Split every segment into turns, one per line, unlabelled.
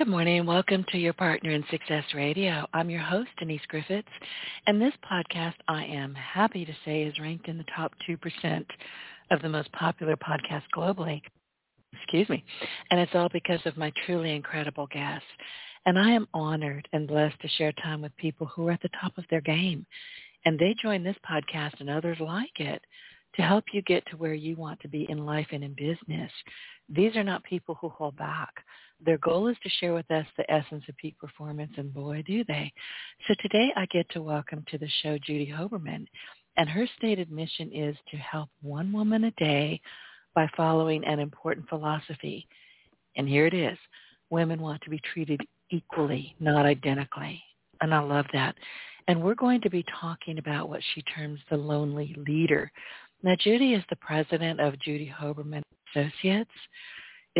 Good morning. And welcome to your Partner in Success Radio. I'm your host, Denise Griffiths, and this podcast, I am happy to say, is ranked in the top 2% of the most popular podcasts globally. Excuse me. And it's all because of my truly incredible guests. And I am honored and blessed to share time with people who are at the top of their game. And they join this podcast and others like it to help you get to where you want to be in life and in business. These are not people who hold back. Their goal is to share with us the essence of peak performance, and boy, do they. So today I get to welcome to the show Judy Hoberman, and her stated mission is to help one woman a day by following an important philosophy. And here it is. Women want to be treated equally, not identically. And I love that. And we're going to be talking about what she terms the lonely leader. Now, Judy is the president of Judy Hoberman Associates.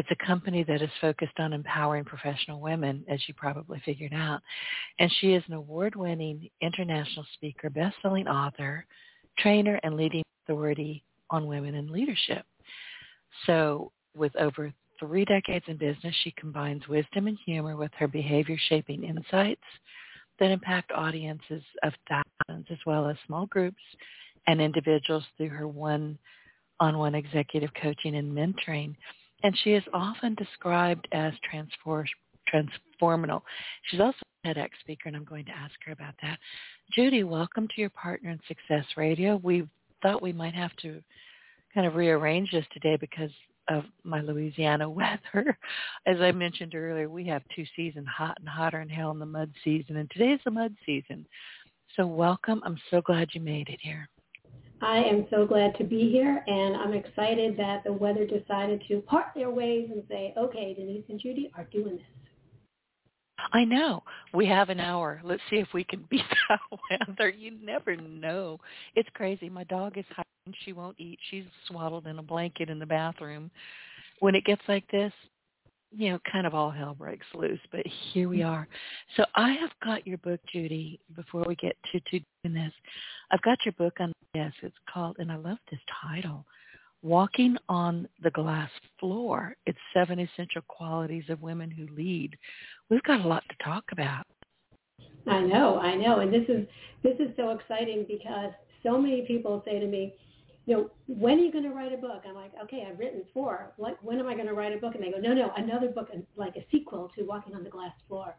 It's a company that is focused on empowering professional women, as you probably figured out. And she is an award-winning international speaker, best-selling author, trainer, and leading authority on women in leadership. So with over three decades in business, she combines wisdom and humor with her behavior-shaping insights that impact audiences of thousands as well as small groups and individuals through her one-on-one executive coaching and mentoring and she is often described as transform, transformational. She's also a TEDx speaker, and I'm going to ask her about that. Judy, welcome to your Partner in Success Radio. We thought we might have to kind of rearrange this today because of my Louisiana weather. As I mentioned earlier, we have two seasons, hot and hotter and hell in the mud season, and today's the mud season. So welcome. I'm so glad you made it here.
I am so glad to be here, and I'm excited that the weather decided to part their ways and say, okay, Denise and Judy are doing this.
I know. We have an hour. Let's see if we can beat that weather. You never know. It's crazy. My dog is hiding. She won't eat. She's swaddled in a blanket in the bathroom. When it gets like this, you know, kind of all hell breaks loose. But here we mm. are. So I have got your book, Judy. Before we get to to doing this, I've got your book on yes. It's called, and I love this title, "Walking on the Glass Floor." It's seven essential qualities of women who lead. We've got a lot to talk about.
I know, I know, and this is this is so exciting because so many people say to me, you know, when are you going to write a book? I'm like, okay, I've written four. What, when am I going to write a book? And they go, no, no, another book, like a sequel to Walking on the Glass Floor.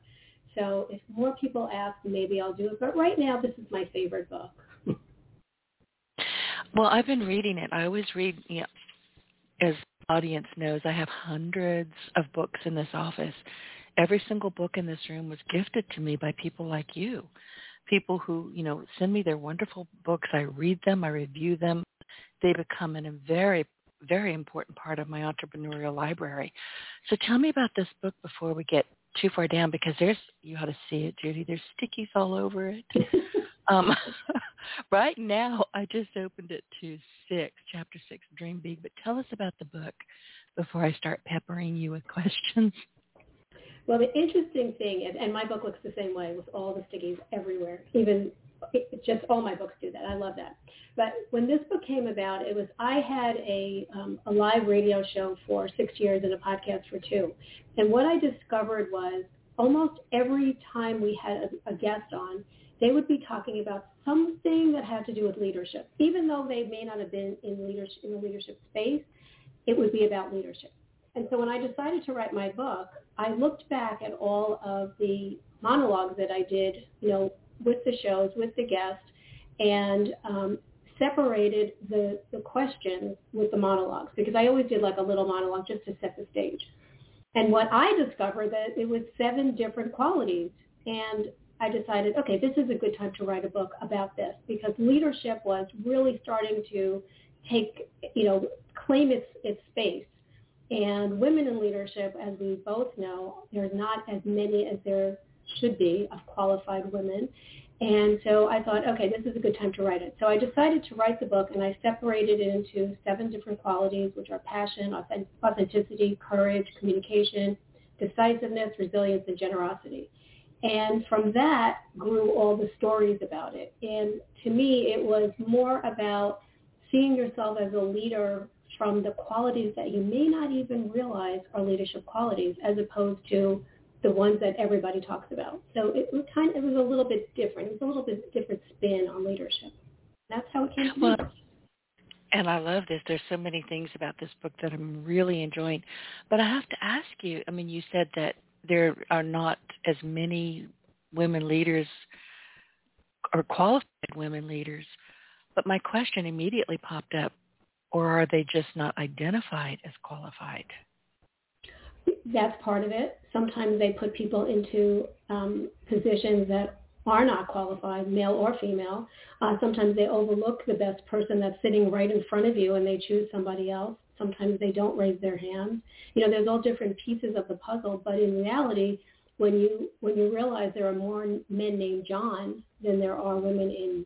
So if more people ask, maybe I'll do it. But right now, this is my favorite book.
well, I've been reading it. I always read, you know, as audience knows, I have hundreds of books in this office. Every single book in this room was gifted to me by people like you people who, you know, send me their wonderful books. I read them, I review them, they become in a very, very important part of my entrepreneurial library. So tell me about this book before we get too far down because there's, you ought to see it, Judy. There's stickies all over it. um, right now, I just opened it to six, chapter six, Dream Big. But tell us about the book before I start peppering you with questions.
Well, the interesting thing is, and my book looks the same way with all the stickies everywhere, even it, just all my books do that. I love that. But when this book came about, it was I had a um, a live radio show for six years and a podcast for two, and what I discovered was almost every time we had a, a guest on, they would be talking about something that had to do with leadership, even though they may not have been in leadership in the leadership space. It would be about leadership. And so when I decided to write my book, I looked back at all of the monologues that I did, you know, with the shows, with the guests, and um, separated the, the questions with the monologues because I always did like a little monologue just to set the stage. And what I discovered that it was seven different qualities. And I decided, okay, this is a good time to write a book about this because leadership was really starting to take, you know, claim its, its space And women in leadership, as we both know, there's not as many as there should be of qualified women. And so I thought, okay, this is a good time to write it. So I decided to write the book and I separated it into seven different qualities, which are passion, authenticity, courage, communication, decisiveness, resilience, and generosity. And from that grew all the stories about it. And to me, it was more about seeing yourself as a leader from the qualities that you may not even realize are leadership qualities as opposed to the ones that everybody talks about. So it was kind of, it was a little bit different. It was a little bit different spin on leadership. That's how it came to well,
And I love this. There's so many things about this book that I'm really enjoying. But I have to ask you, I mean, you said that there are not as many women leaders or qualified women leaders. But my question immediately popped up, or are they just not identified as qualified?
That's part of it. Sometimes they put people into um, positions that are not qualified, male or female. Uh, sometimes they overlook the best person that's sitting right in front of you and they choose somebody else. Sometimes they don't raise their hand. You know, there's all different pieces of the puzzle, but in reality, when you when you realize there are more men named John than there are women in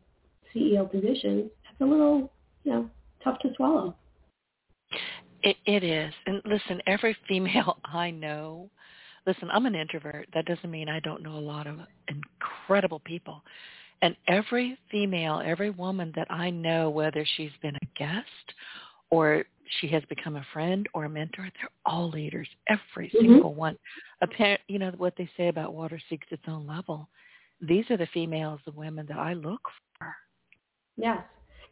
CEO positions, that's a little, you know, tough to swallow.
It, it is. And listen, every female I know, listen, I'm an introvert. That doesn't mean I don't know a lot of incredible people. And every female, every woman that I know, whether she's been a guest or she has become a friend or a mentor, they're all leaders, every mm-hmm. single one. Apparent, you know what they say about water seeks its own level. These are the females, the women that I look for.
Yes,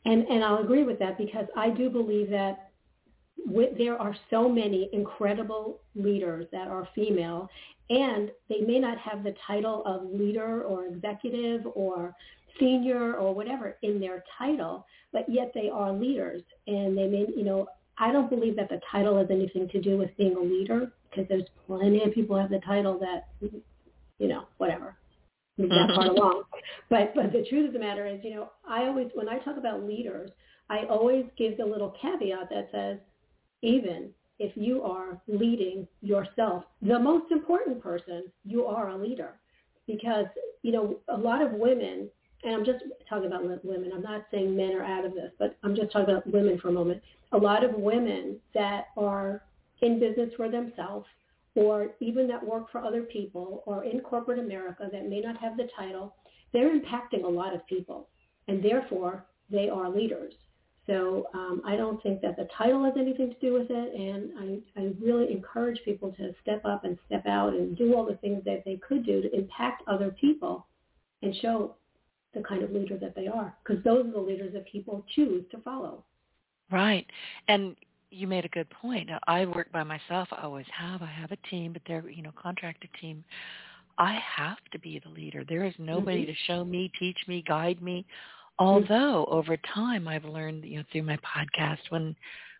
and and I'll agree with that because I do believe that there are so many incredible leaders that are female and they may not have the title of leader or executive or senior or whatever in their title, but yet they are leaders and they may, you know, I don't believe that the title has anything to do with being a leader because there's plenty of people have the title that, you know, whatever, that part mm-hmm. along. But but the truth of the matter is, you know, I always when I talk about leaders, I always give the little caveat that says even if you are leading yourself, the most important person, you are a leader. Because, you know, a lot of women, and I'm just talking about women, I'm not saying men are out of this, but I'm just talking about women for a moment. A lot of women that are in business for themselves or even that work for other people or in corporate America that may not have the title, they're impacting a lot of people. And therefore, they are leaders. So um, I don't think that the title has anything to do with it, and I, I really encourage people to step up and step out and do all the things that they could do to impact other people and show the kind of leader that they are, because those are the leaders that people choose to follow.
Right, and you made a good point. I work by myself. I always have. I have a team, but they're you know contracted team. I have to be the leader. There is nobody mm-hmm. to show me, teach me, guide me Although over time I've learned, you know, through my podcast, when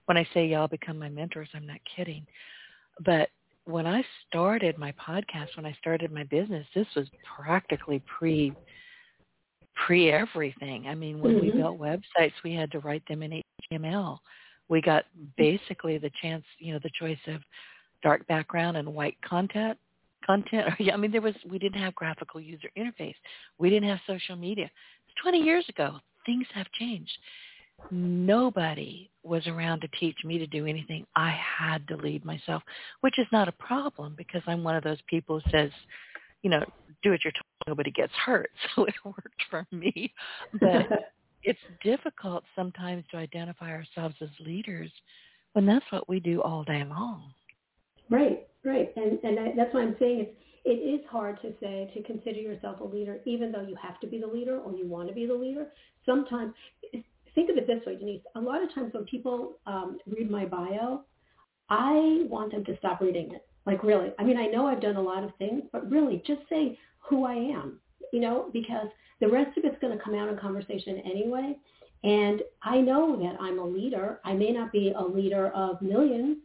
when I say y'all become my mentors, I'm not kidding. But when I started my podcast, when I started my business, this was practically pre pre everything. I mean, when mm-hmm. we built websites, we had to write them in HTML. We got basically the chance, you know, the choice of dark background and white content content. I mean, there was we didn't have graphical user interface. We didn't have social media. 20 years ago. Things have changed. Nobody was around to teach me to do anything. I had to lead myself, which is not a problem because I'm one of those people who says, you know, do what you're told, nobody gets hurt. So it worked for me. But it's difficult sometimes to identify ourselves as leaders when that's what we do all day long.
Right, right. And and I, that's why I'm saying it's it is hard to say to consider yourself a leader, even though you have to be the leader or you want to be the leader. Sometimes, think of it this way, Denise. A lot of times when people um, read my bio, I want them to stop reading it. Like really, I mean, I know I've done a lot of things, but really, just say who I am. You know, because the rest of it's going to come out in conversation anyway. And I know that I'm a leader. I may not be a leader of millions,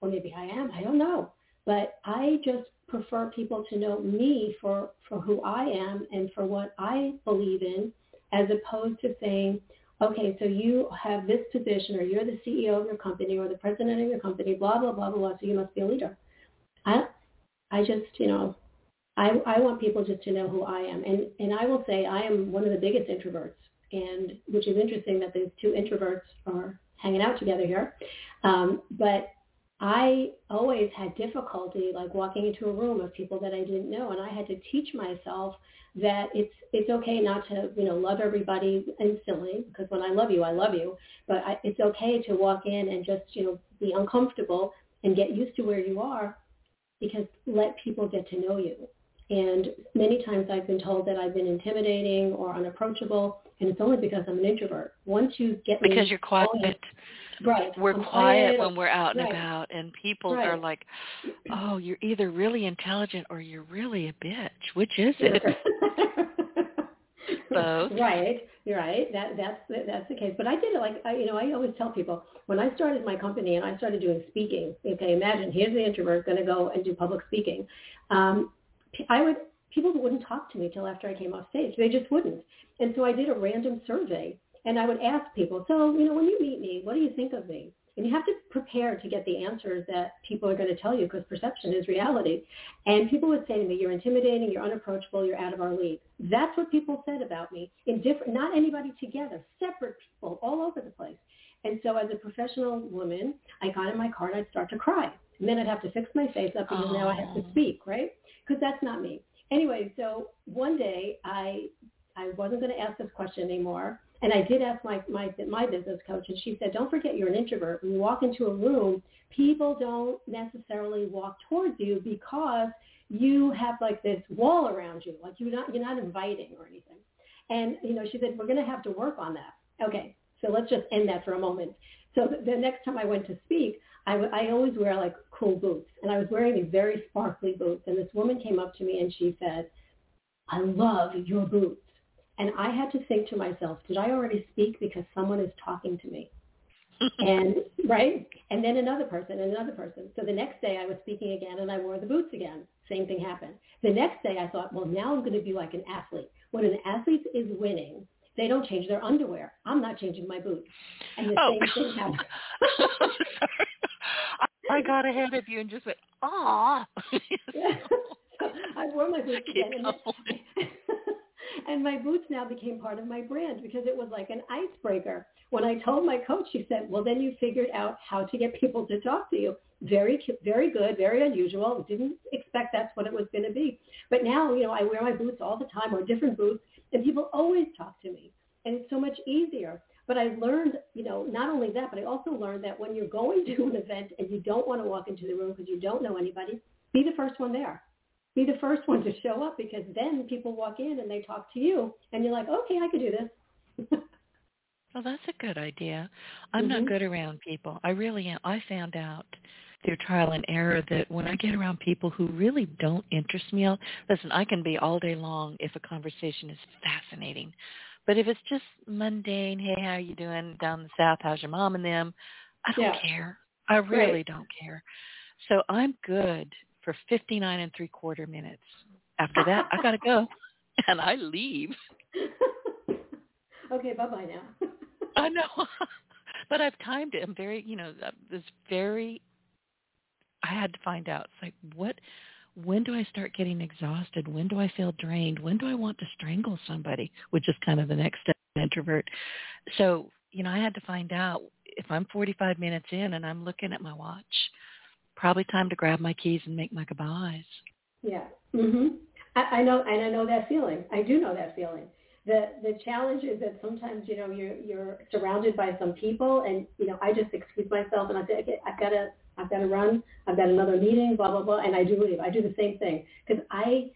or maybe I am. I don't know. But I just prefer people to know me for, for who I am and for what I believe in, as opposed to saying, okay, so you have this position or you're the CEO of your company or the president of your company, blah, blah, blah, blah, blah, so you must be a leader. I, I just, you know, I, I want people just to know who I am. And, and I will say I am one of the biggest introverts, and which is interesting that these two introverts are hanging out together here. Um, but I always had difficulty like walking into a room of people that I didn't know, and I had to teach myself that it's it's okay not to you know love everybody instantly because when I love you, I love you. But I, it's okay to walk in and just you know be uncomfortable and get used to where you are, because let people get to know you. And many times I've been told that I've been intimidating or unapproachable, and it's only because I'm an introvert. Once you get
because you're quiet.
Right.
We're
I'm
quiet,
quiet
when we're out and
right.
about, and people
Right.
are like, "Oh, you're either really intelligent or you're really a bitch. Which is it?" Both.
Right, you're right. That that's that's the case. But I did it like I, you know I always tell people when I started my company and I started doing speaking. Okay, imagine here's the introvert going to go and do public speaking. Um, I would people wouldn't talk to me till after I came off stage. They just wouldn't. And so I did a random survey and I would ask people, so you know when you meet me, what do you think of me? And you have to prepare to get the answers that people are going to tell you because perception is reality. And people would say to me, you're intimidating, you're unapproachable, you're out of our league. That's what people said about me in different, not anybody together, separate people all over the place. And so as a professional woman, I got in my car and I'd start to cry. And then I'd have to fix my face up because now I have to
Oh.
speak, right? Because that's not me. Anyway, so one day I I wasn't going to ask this question anymore. And I did ask my, my, my business coach, and she said, don't forget you're an introvert. When you walk into a room, people don't necessarily walk towards you because you have like this wall around you. Like you're not, you're not inviting or anything. And, you know, she said, we're going to have to work on that. Okay, so let's just end that for a moment. So the, the next time I went to speak, I, w- I always wear like cool boots. And I was wearing these very sparkly boots. And this woman came up to me and she said, I love your boots. And I had to think to myself, did I already speak because someone is talking to me? and right? And then another person and another person. So the next day i was speaking again and i wore the boots again. Same thing happened. The next day i thought well now i'm going to be like an athlete. When an athlete is winning they don't change their underwear. I'm not changing my boots. And the
oh,
same thing happened.
I, got ahead of you and just went, "Ah."
i wore my boots again and, my boots now became part of my brand because it was like an icebreaker when I told my coach, she said, well, then you figured out how to get people to talk to you. Very, very good, very unusual. Didn't expect that's what it was going to be. But now, you know, I wear my boots all the time or different boots and people always talk to me and it's so much easier. But I learned, you know, not only that, but I also learned that when you're going to an event and you don't want to walk into the room because you don't know anybody, be the first one there. Be the first one to show up because then people walk in and they talk to you and you're like, okay, I could do this.
Well, that's a good idea. I'm not
Mhm.
good around people. I really am. I found out through trial and error that when I get around people who really don't interest me, I'll, listen, I can be all day long if a conversation is fascinating. But if it's just mundane, hey, how are you doing down the south? How's your mom and them? I don't
Yeah.
care. I really
Right.
don't care. So I'm good for 59 and three quarter minutes. After that, I got to go. And I leave.
okay, bye bye now.
I know, but I've timed it. I'm very, you know, uh, this very. I had to find out. It's like what. When do I start getting exhausted? When do I feel drained? When do I want to strangle somebody? Which is kind of the next step introvert. So, you know, I had to find out if I'm 45 minutes in and I'm looking at my watch, probably time to grab my keys and make my goodbyes.
yeah. Mhm. I, I know, and I know that feeling. I do know that feeling. The the challenge is that sometimes you know you're you're surrounded by some people, and you know I just excuse myself and I say okay, I've got to I've got to run. I've got another meeting, blah blah blah, and I do leave. I do the same thing because I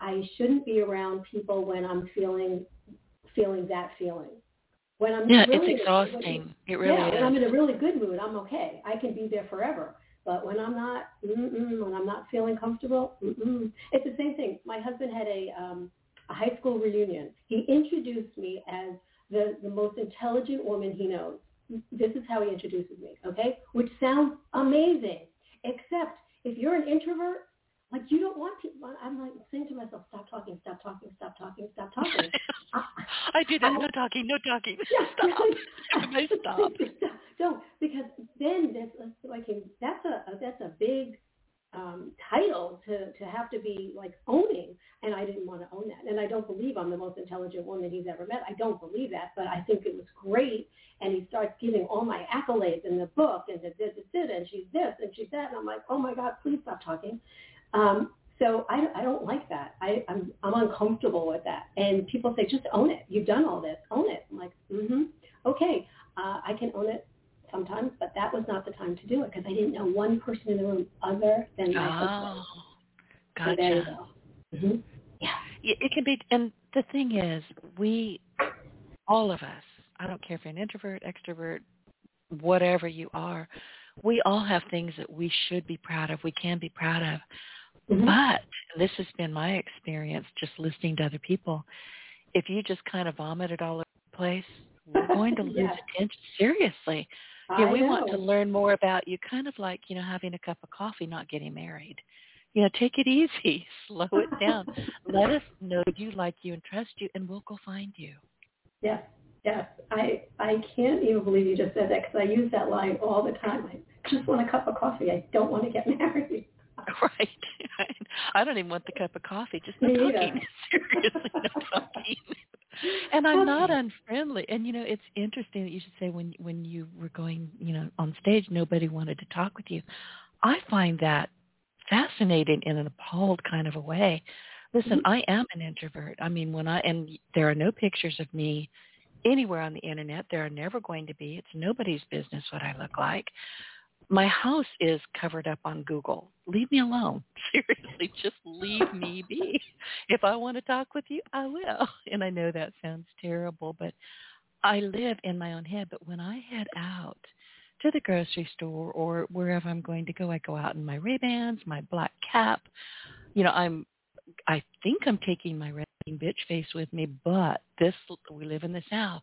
I shouldn't be around people when I'm feeling feeling that feeling. When I'm
Yeah,
really
it's exhausting. It really
yeah,
is.
when I'm in a really good mood, I'm okay. I can be there forever. But when I'm not, when I'm not feeling comfortable, mm-mm. it's the same thing. My husband had a, um, a high school reunion. He introduced me as the, the most intelligent woman he knows. This is how he introduces me, okay? Which sounds amazing, except if you're an introvert, like you don't want to. I'm like saying to myself, stop talking, stop talking, stop talking, stop talking.
I, I do that. I, no talking, no talking.
Yeah,
stop. I stop.
Don't because then that's like that's a that's a big um, title to to have to be like owning, and I didn't want to own that. And I don't believe I'm the most intelligent woman he's ever met. I don't believe that, but I think it was great. And he starts giving all my accolades in the book, and da, da, da, da, and she's this and she's that, and I'm like, oh my god, please stop talking. Um, so I, I don't like that. I, I'm, I'm uncomfortable with that. And people say, just own it. You've done all this. Own it. I'm like, mm-hmm. Okay, uh, I can own it sometimes, but that was not the time to do it because I didn't know one person in the room other than my
oh,
husband.
Gotcha.
So there you go. Mm-hmm. Yeah.
It can be, and the thing is, we, all of us, I don't care if you're an introvert, extrovert, whatever you are, we all have things that we should be proud of, we can be proud of. Mm-hmm. But this has been my experience just listening to other people. If you just kind of vomit it all over the place, we're going to lose
yeah.
attention. Seriously.
I
Yeah, we
know.
want to learn more about you, kind of like, you know, having a cup of coffee, not getting married. You know, take it easy, slow it down. Let us know you, like you, and trust you, and we'll go find you.
Yes, yes. I I can't even believe you just said that because I use that line all the time. I just want a cup of coffee. I don't want to get married.
Right. I don't even want the cup of coffee. Just no
Me either.
talking. Seriously, no talking. And I'm not unfriendly. And you know, it's interesting that you should say when when you were going, you know, on stage, nobody wanted to talk with you. I find that fascinating in an appalled kind of a way. Listen, mm-hmm. I am an introvert. I mean, when I and there are no pictures of me anywhere on the internet. There are never going to be. It's nobody's business what I look like. My house is covered up on Google. Leave me alone. Seriously, just leave me be. If I want to talk with you, I will. And I know that sounds terrible, but I live in my own head. But when I head out to the grocery store or wherever I'm going to go, I go out in my Ray-Bans, my black cap. You know, I'm I think I'm taking my resting bitch face with me, but this we live in the South,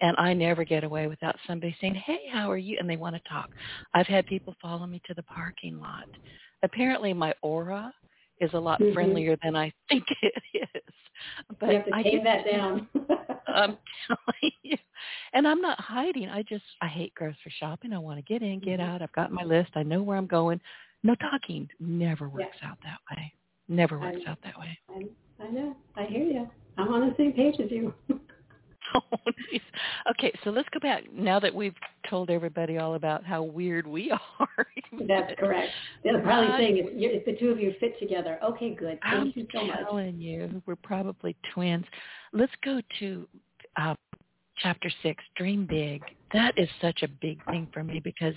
and I never get away without somebody saying, "Hey, how are you?" and they want to talk. I've had people follow me to the parking lot. Apparently, my aura is a lot
Mhm.
friendlier than I think it is. But
you have to
I
tame that down.
I'm telling you. And I'm not hiding. I just I hate grocery shopping. I want to get in, get
Mhm.
out. I've got my list. I know where I'm going. No talking never works out that way. Never works
I-
out that way.
I, I know. I hear you. I'm on the same page as you.
Okay, so let's go back now that we've told everybody all about how weird we are.
That's correct. They're probably saying if, if the two of you fit together. Okay, good. Thank
I'm
you so much.
I'm telling you, we're probably twins. Let's go to uh, chapter six, Dream Big. That is such a big thing for me because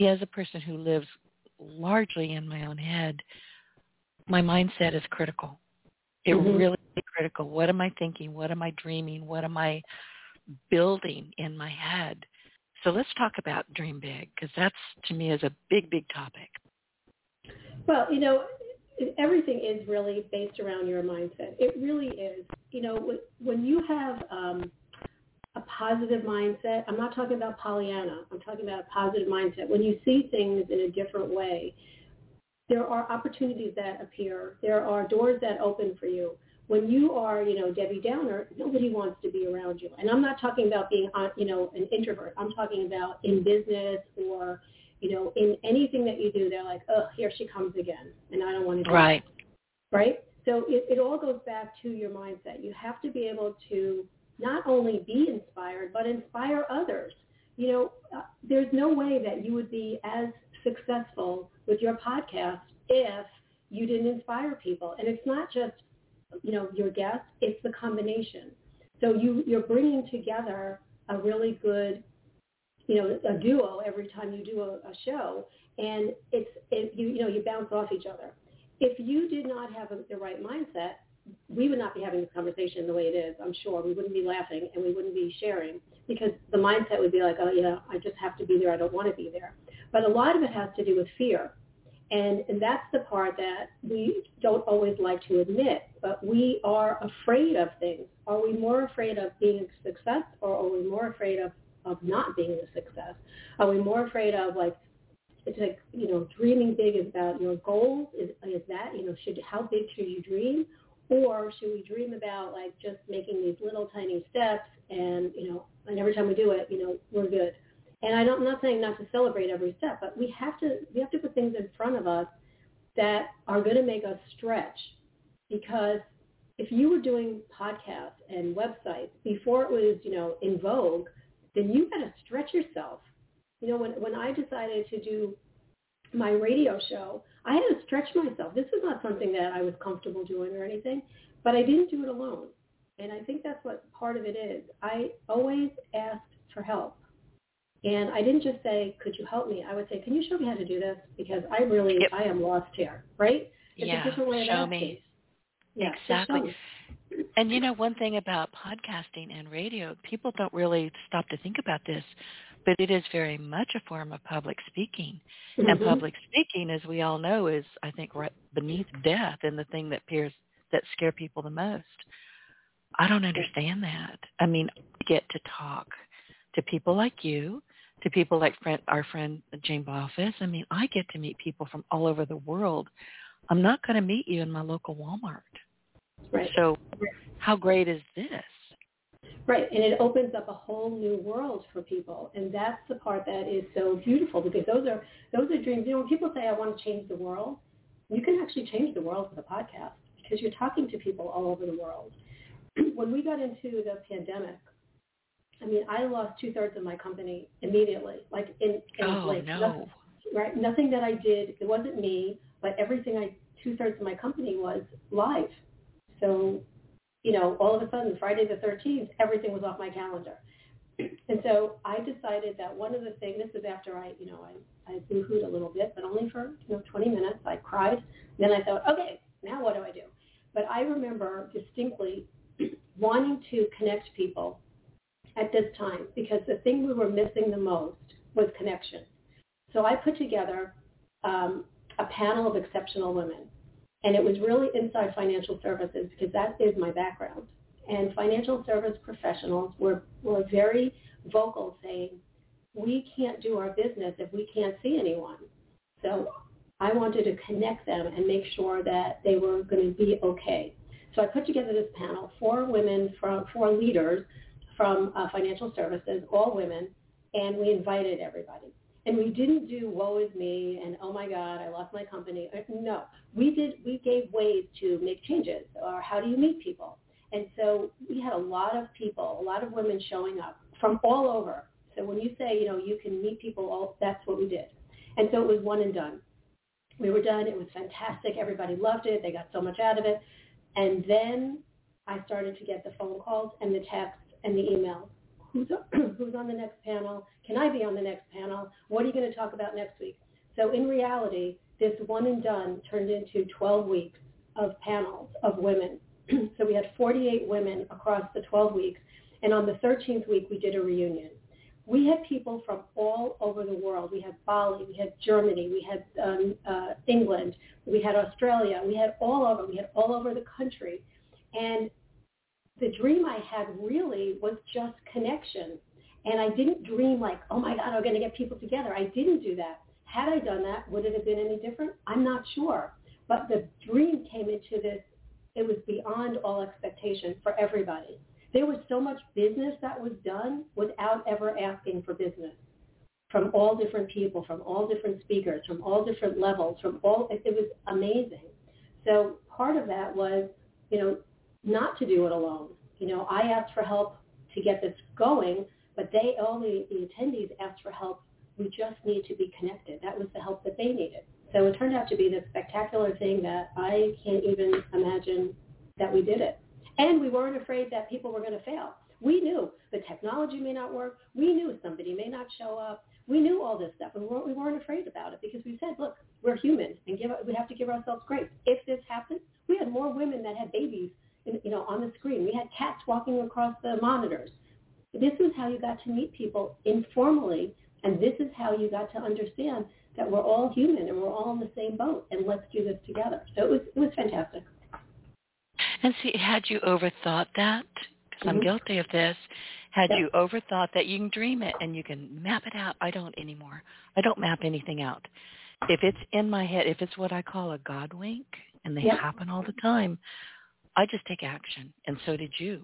as a person who lives largely in my own head, my mindset is critical. It
Mhm.
really is critical. What am I thinking? What am I dreaming? What am I building in my head? So let's talk about Dream Big because that's to me is a big, big topic.
Well, you know, everything is really based around your mindset. It really is. You know, when you have um, a positive mindset, I'm not talking about Pollyanna. I'm talking about a positive mindset. When you see things in a different way, there are opportunities that appear. There are doors that open for you. When you are, you know, Debbie Downer, nobody wants to be around you. And I'm not talking about being, uh, you know, an introvert. I'm talking about in business or you know, in anything that you do, they're like, oh, here she comes again, and I don't want to do
Right.
that. Right? So it, it all goes back to your mindset. You have to be able to not only be inspired, but inspire others. You know, uh, there's no way that you would be as successful with your podcast if you didn't inspire people. And it's not just, you know, your guests, it's the combination. So you, you're bringing together a really good you know, a duo every time you do a, a show, and it's it, you you know you bounce off each other. If you did not have a, the right mindset, we would not be having this conversation the way it is. I'm sure we wouldn't be laughing and we wouldn't be sharing because the mindset would be like, oh yeah, I just have to be there. I don't want to be there. But a lot of it has to do with fear. And, and that's the part that we don't always like to admit, but we are afraid of things. Are we more afraid of being a success or are we more afraid of of not being a success? Are we more afraid of like it's like you know, dreaming big is about your goals. Is is that you know, should how big should you dream, or should we dream about like just making these little tiny steps and you know, and every time we do it, you know, we're good. And I don't, I'm not saying not to celebrate every step, but we have to we have to put things in front of us that are going to make us stretch because if you were doing podcasts and websites before it was, you know, in vogue, then you got to stretch yourself. You know, when when I decided to do my radio show, I had to stretch myself. This was not something that I was comfortable doing or anything, but I didn't do it alone. And I think that's what part of it is. I always asked for help. And I didn't just say, could you help me? I would say, can you show me how to do this? Because I really, yep. I am lost here, right?
It's yeah, a different way of show asking. me. Yeah, exactly. And you know, one thing about podcasting and radio, people don't really stop to think about this, but it is very much a form of public speaking. Mm-hmm. And public speaking, as we all know, is I think right beneath death and the thing that appears that scare people the most. I don't understand that. I mean, I get to talk to people like you, to people like friend, our friend Jane Boffice. I mean, I get to meet people from all over the world. I'm not going to meet you in my local Walmart.
Right.
So how great is this?
Right, and it opens up a whole new world for people, and that's the part that is so beautiful because those are those are dreams. You know, when people say I want to change the world, you can actually change the world with a podcast because you're talking to people all over the world. when we got into the pandemic, I mean, I lost two thirds of my company immediately, like in, in
oh,
like
no.
nothing, right? Nothing that I did, it wasn't me, but everything I two thirds of my company was live. So, you know, all of a sudden, Friday the 13th, everything was off my calendar. And so I decided that one of the things, this is after I, you know, I, I boo-hooed a little bit, but only for, you know, 20 minutes. I cried. Then I thought, okay, now what do I do? But I remember distinctly wanting to connect people at this time because the thing we were missing the most was connection. So I put together um, a panel of exceptional women and it was really inside financial services because that is my background. And financial service professionals were, were very vocal saying, we can't do our business if we can't see anyone. So I wanted to connect them and make sure that they were going to be okay. So I put together this panel, four women from, four leaders from uh, financial services, all women, and we invited everybody. And we didn't do woe is me and oh my God, I lost my company. Uh, no, we did. We gave ways to make changes or how do you meet people. And so we had a lot of people, a lot of women showing up from all over. So when you say, you know, you can meet people, all that's what we did. And so it was one and done. We were done. It was fantastic. Everybody loved it. They got so much out of it. And then I started to get the phone calls and the texts and the emails who's, who's on the next panel? Can I be on the next panel? What are you going to talk about next week? So in reality, this one and done turned into 12 weeks of panels of women. so we had 48 women across the 12 weeks. And on the 13th week, we did a reunion. We had people from all over the world. We had Bali, we had Germany, we had um, uh, England, we had Australia, we had all over, we had all over the country. And the dream I had really was just connection. And I didn't dream like, oh my God, I'm going to get people together. I didn't do that. Had I done that, would it have been any different? I'm not sure. But the dream came into this, it was beyond all expectation for everybody. There was so much business that was done without ever asking for business from all different people, from all different speakers, from all different levels, from all, it, was amazing. So part of that was, you know, not to do it alone. You know, I asked for help to get this going, but they all the, attendees asked for help. We just need to be connected. That was the help that they needed. So it turned out to be this spectacular thing that I can't even imagine that we did it. And we weren't afraid that people were going to fail. We knew the technology may not work. We knew somebody may not show up. We knew all this stuff, and we weren't, we weren't afraid about it because we said, look, we're human, and give, we have to give ourselves grace. If this happens, we had more women that had babies you know, on the screen. We had cats walking across the monitors. This is how you got to meet people informally, and this is how you got to understand that we're all human and we're all in the same boat, and let's do this together. So it was it was fantastic.
And see, had you overthought that? Because mm-hmm. I'm guilty of this. Had you overthought that you can dream it and you can map it out? I don't anymore. I don't map anything out. If it's in my head, if it's what I call a God wink, and they happen all the time, I just take action, and so did you.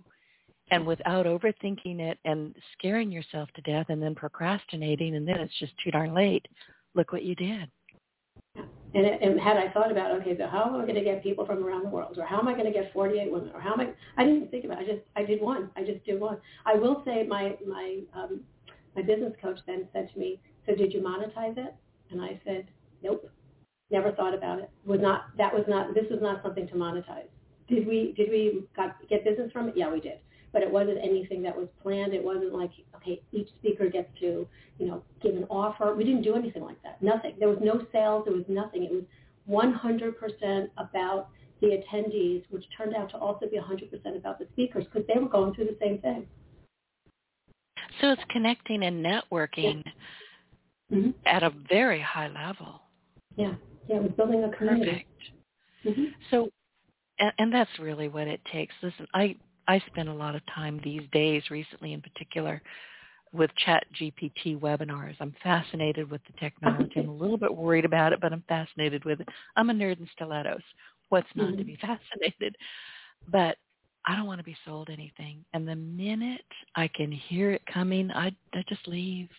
And without overthinking it and scaring yourself to death and then procrastinating, and then it's just too darn late. Look what you did.
And, and had I thought about, okay, so how am I going to get people from around the world, or how am I going to get 48 women, or how am I? I didn't think about. it. I just I did one. I just did one. I will say my my um, my business coach then said to me, so did you monetize it? And I said, nope, never thought about it. Was not that was not this was not something to monetize. Did we did we got, get business from it? Yeah, we did. But it wasn't anything that was planned. It wasn't like okay, each speaker gets to you know give an offer. We didn't do anything like that. Nothing. There was no sales. There was nothing. It was 100% about the attendees, which turned out to also be 100% about the speakers because they were going through the same thing.
So it's connecting and networking
Mm-hmm.
at a very high level.
Yeah, yeah, it was building a community.
Perfect.
hmm
So, and, and that's really what it takes. Listen, I I spend a lot of time these days, recently in particular, with Chat GPT webinars. I'm fascinated with the technology. I'm a little bit worried about it, but I'm fascinated with it. I'm a nerd in stilettos. What's not to
Mhm.
be fascinated? But I don't want to be sold anything. And the minute I can hear it coming, I I just leave.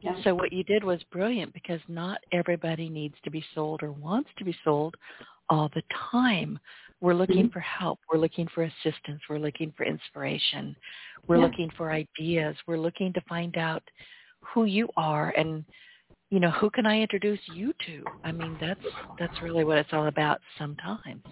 Yeah.
So what you did was brilliant because not everybody needs to be sold or wants to be sold all the time. We're looking
Mhm.
for help. We're looking for assistance. We're looking for inspiration. We're
Yeah.
looking for ideas. We're looking to find out who you are and you know who can I introduce you to. I mean that's that's really what it's all about sometimes.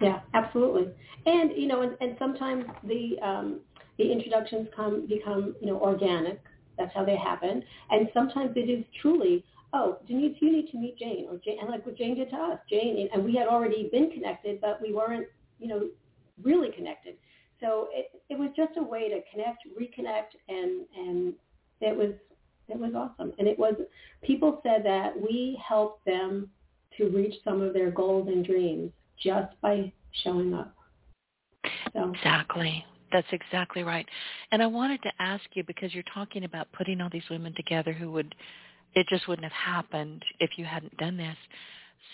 Yeah, absolutely. And you know, and, and sometimes the um, the introductions come become you know organic. That's how they happen. And sometimes it is truly, oh, Denise, you need to meet Jane, or Jane, and like what Jane did to us, Jane, and we had already been connected, but we weren't, you know, really connected. So it, it was just a way to connect, reconnect, and and it was it was awesome. And it was people said that we helped them to reach some of their goals and dreams just by showing up. So
Exactly. That's exactly right. And I wanted to ask you because you're talking about putting all these women together who would it just wouldn't have happened if you hadn't done this.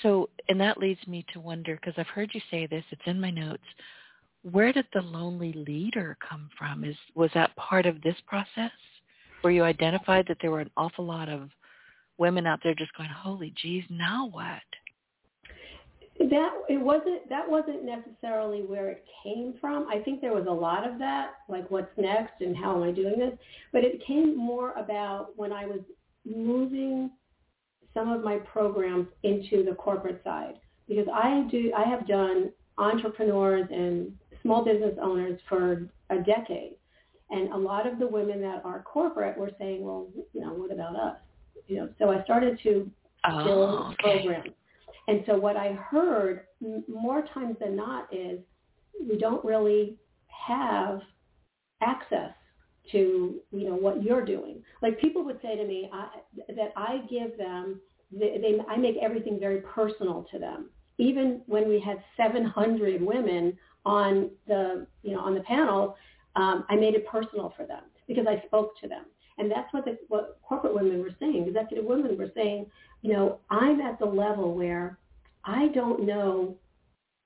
So, and that leads me to wonder because I've heard you say this, it's in my notes. Where did the lonely leader come from? Is was that part of this process? Where you identified that there were an awful lot of women out there just going, "Holy geez, now what?"
that it wasn't that wasn't necessarily where it came from. I think there was a lot of that, like what's next and how am I doing this, but it came more about when I was moving some of my programs into the corporate side because I do I have done entrepreneurs and small business owners for a decade. And a lot of the women that are corporate were saying, well, you know, what about us? You know, so I started to oh, build
Oh, okay.
programs. And so what I heard more times than not is we don't really have access to you know what you're doing. Like people would say to me I, that I give them they, they I make everything very personal to them. Even when we had 700 women on the you know on the panel, um, I made it personal for them because I spoke to them. And that's what the what corporate women were saying. Executive women were saying, you know, I'm at the level where I don't know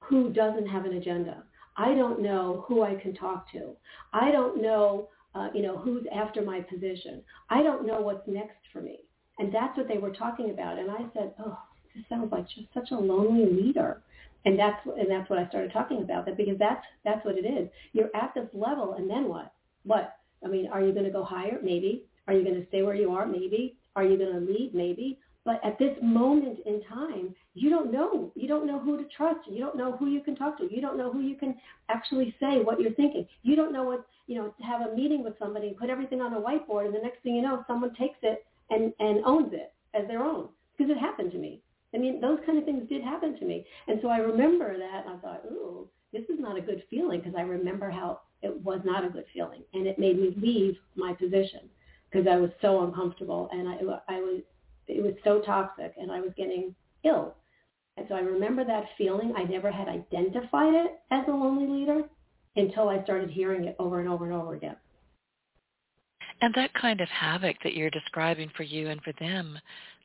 who doesn't have an agenda. I don't know who I can talk to. I don't know, uh, you know, who's after my position. I don't know what's next for me. And that's what they were talking about. And I said, oh, this sounds like just such a lonely leader. And that's and that's what I started talking about. That because that's that's what it is. You're at this level, and then what? What? I mean, are you going to go higher? Maybe. Are you going to stay where you are? Maybe. Are you going to lead? Maybe. But at this moment in time, you don't know. You don't know who to trust. You don't know who you can talk to. You don't know who you can actually say what you're thinking. You don't know what, you know, to have a meeting with somebody and put everything on a whiteboard and the next thing you know, someone takes it and, and owns it as their own. Because it happened to me. I mean, those kind of things did happen to me. And so I remember that and I thought, ooh, this is not a good feeling because I remember how it was not a good feeling. And it made me leave my position because I was so uncomfortable and I, I was, it was so toxic and I was getting ill. And so I remember that feeling. I never had identified it as a lonely leader until I started hearing it over and over and over again.
And that kind of havoc that you're describing for you and for them,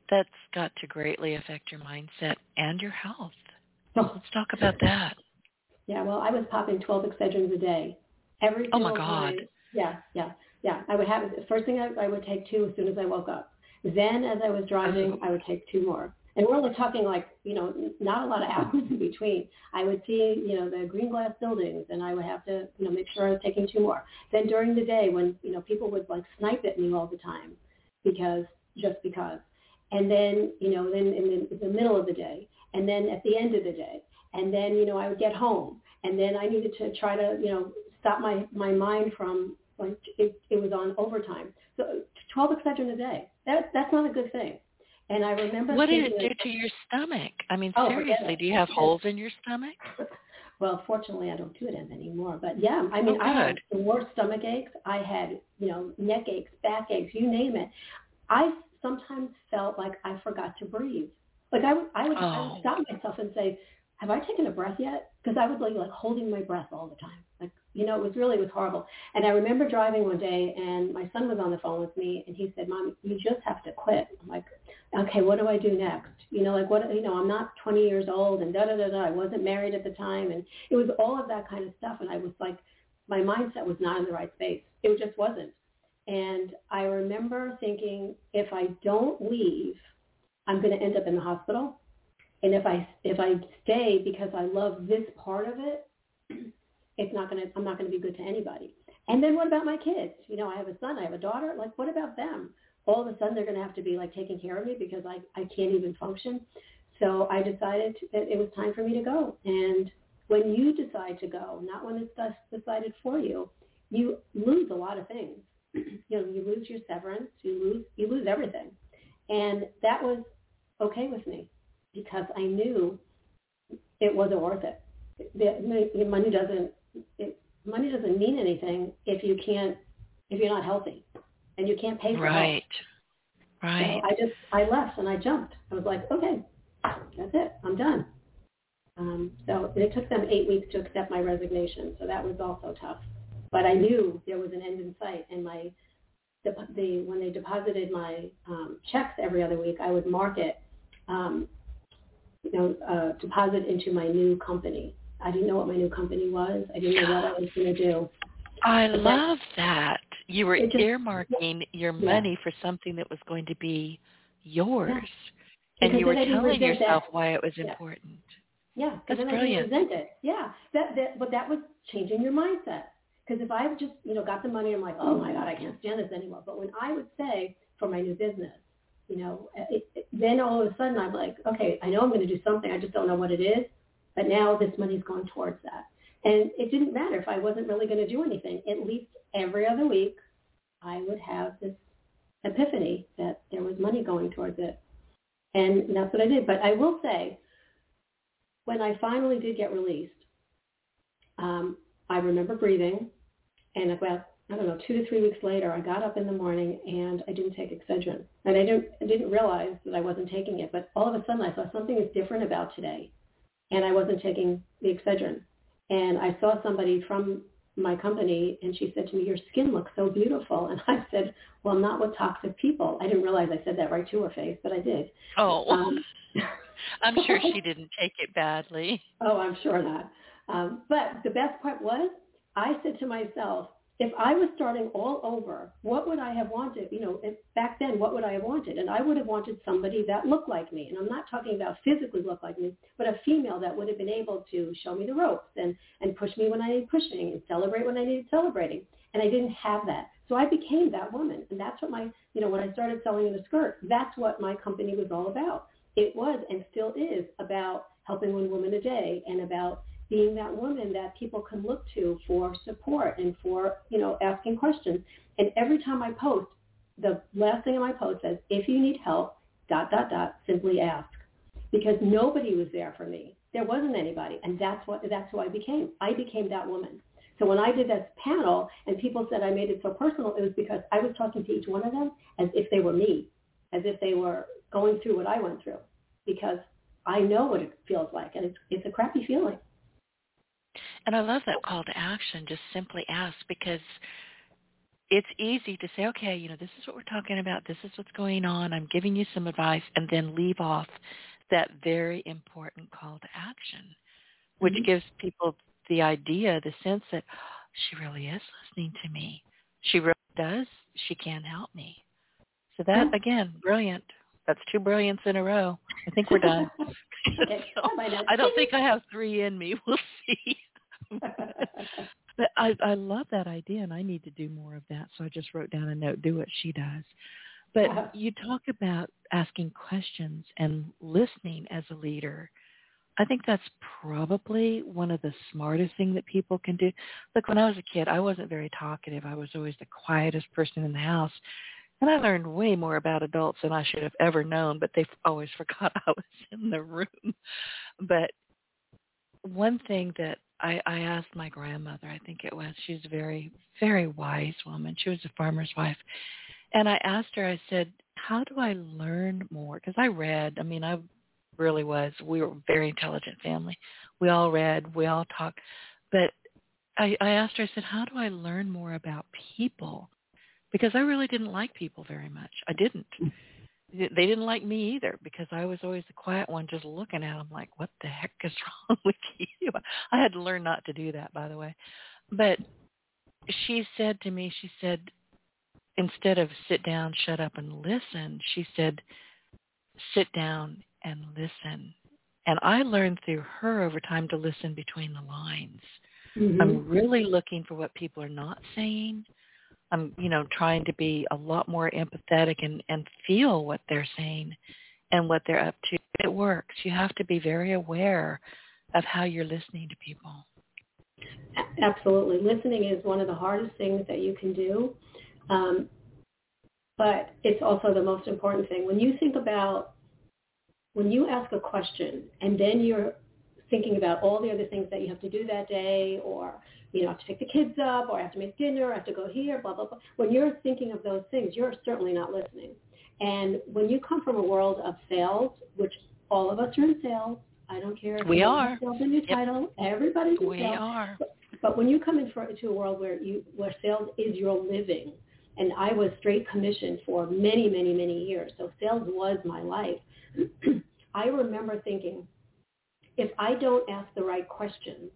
that's got to greatly affect your mindset and your health. Oh. Let's talk about that.
Yeah, well, I was popping 12 Excedrins a day. Every
oh my God.
Day. Yeah, yeah, yeah. I would have first thing I, I would take two as soon as I woke up. Then, as I was driving. I would take two more. And we're only talking like, you know, not a lot of hours in between. I would see, you know, the green glass buildings and I would have to, you know, make sure I was taking two more. Then during the day when, you know, people would like snipe at me all the time because, just because. And then, you know, then in the, in the middle of the day and then at the end of the day. And then, you know, I would get home and then I needed to try to, you know, stop my, my mind from like it, it was on overtime. So 12 Excedrin a day. That, that's not a good thing. And I remember.
What did it do to your stomach? I mean, oh, seriously, do you have holes in your stomach?
Well, fortunately, I don't do it anymore. But yeah, I oh, mean, oh, I had the worst stomach aches. I had, you know, neck aches, back aches, you name it. I sometimes felt like I forgot to breathe. Like I would, I would, oh. I would oh. stop myself and say, "Have I taken a breath yet?" Because I was like, like holding my breath all the time. You know, it was really it was horrible. And I remember driving one day, and my son was on the phone with me, and he said, "Mom, you just have to quit." I'm like, "Okay, what do I do next?" You know, like what you know, I'm not 20 years old, and da da da da. I wasn't married at the time, and it was all of that kind of stuff. And I was like, my mindset was not in the right space. It just wasn't. And I remember thinking, if I don't leave, I'm going to end up in the hospital. And if I if I stay because I love this part of it, it's not going to, I'm not going to be good to anybody. And then what about my kids? You know, I have a son, I have a daughter. Like, what about them? All of a sudden, they're going to have to be like taking care of me because I, I can't even function. So I decided that it was time for me to go. And when you decide to go, not when it's decided for you, you lose a lot of things. you know, you lose your severance, you lose, you lose everything. And that was okay with me because I knew it wasn't worth it. The, the money doesn't it, money doesn't mean anything if you can't if you're not healthy and you can't pay for it.
right. Right.
So i just i left and i jumped. I was like okay that's it. I'm done. Um, so it took them eight weeks to accept my resignation. So that was also tough. But i knew there was an end in sight and my the, the when they deposited my um, checks every other week i would mark it um, you know uh, deposit into my new company I didn't know what my new company was. I didn't know what I was going to do.
I but love that. You were just, earmarking your money yeah. for something that was going to be yours. Yeah. And you were telling yourself that. why it was yeah. important.
Yeah,
that's
then
brilliant.
I resent it. Yeah, that, that, but that was changing your mindset. Because if I just, you know, got the money, I'm like, oh my God, I can't stand this anymore. But when I would say for my new business, you know, it, it, then all of a sudden I'm like, okay, I know I'm going to do something. I just don't know what it is. But now this money's gone towards that. And it didn't matter if I wasn't really going to do anything. At least every other week, I would have this epiphany that there was money going towards it. And that's what I did. But I will say, when I finally did get released, um, I remember breathing. And about, I don't know, two to three weeks later, I got up in the morning and I didn't take Excedrin. And I didn't, I didn't realize that I wasn't taking it. But all of a sudden, I thought something is different about today and I wasn't taking the Excedrin. And I saw somebody from my company and she said to me, your skin looks so beautiful. And I said, well, not with toxic people. I didn't realize I said that right to her face, but I did.
Oh, um, I'm sure she didn't take it badly.
Oh, I'm sure not. Um, but the best part was I said to myself, if I was starting all over, what would I have wanted? You know, back then, what would I have wanted? And I would have wanted somebody that looked like me. And I'm not talking about physically look like me, but a female that would have been able to show me the ropes and, and push me when I needed pushing and celebrate when I needed celebrating. And I didn't have that. So I became that woman. And that's what my, you know, when I started selling in a skirt, that's what my company was all about. It was and still is about helping one woman a day and about being that woman that people can look to for support and for, you know, asking questions. And every time I post, the last thing in my post says, if you need help, dot, dot, dot, simply ask. Because nobody was there for me. There wasn't anybody. And that's what, that's who I became. I became that woman. So when I did that panel and people said I made it so personal, it was because I was talking to each one of them as if they were me, as if they were going through what I went through. Because I know what it feels like. And it's, it's a crappy feeling.
And I love that call to action. Just simply ask because it's easy to say, okay, you know, this is what we're talking about. This is what's going on. I'm giving you some advice and then leave off that very important call to action, which mm-hmm. gives people the idea, the sense that she really is listening to me. She really does. She can help me. So that, again, brilliant. That's two brilliants in a row. I think we're done. so, I don't think I have three in me. We'll see. But I, I love that idea, and I need to do more of that. So I just wrote down a note: do what she does. But you talk about asking questions and listening as a leader. I think that's probably one of the smartest thing that people can do. Look, when I was a kid, I wasn't very talkative. I was always the quietest person in the house. And I learned way more about adults than I should have ever known, but they always forgot I was in the room. But one thing that I, I asked my grandmother, I think it was, she's a very, very wise woman. She was a farmer's wife. And I asked her, I said, how do I learn more? Because I read, I mean, I really was, we were a very intelligent family. We all read, we all talked. But I, I asked her, I said, how do I learn more about people? Because I really didn't like people very much. I didn't they didn't like me either because I was always the quiet one just looking at them like, what the heck is wrong with you? I had to learn not to do that, by the way. But she said to me, she said, instead of sit down, shut up and listen, she said, sit down and listen. And I learned through her over time to listen between the lines. Mm-hmm. I'm really looking for what people are not saying I'm, you know, trying to be a lot more empathetic and, and feel what they're saying and what they're up to. It works. You have to be very aware of how you're listening to people.
Absolutely. Listening is one of the hardest things that you can do. Um, but it's also the most important thing. When you think about, when you ask a question and then you're thinking about all the other things that you have to do that day or you know, I have to pick the kids up or I have to make dinner, I have to go here, blah, blah, blah. When you're thinking of those things, you're certainly not listening. And when you come from a world of sales, which all of us are in sales, I don't care if
we are
sales in your yep. title, everybody's in
we
sales.
are.
But, but when you come into a world where you where sales is your living, and I was straight commission for many, many, many years, so sales was my life. I remember thinking, if I don't ask the right questions,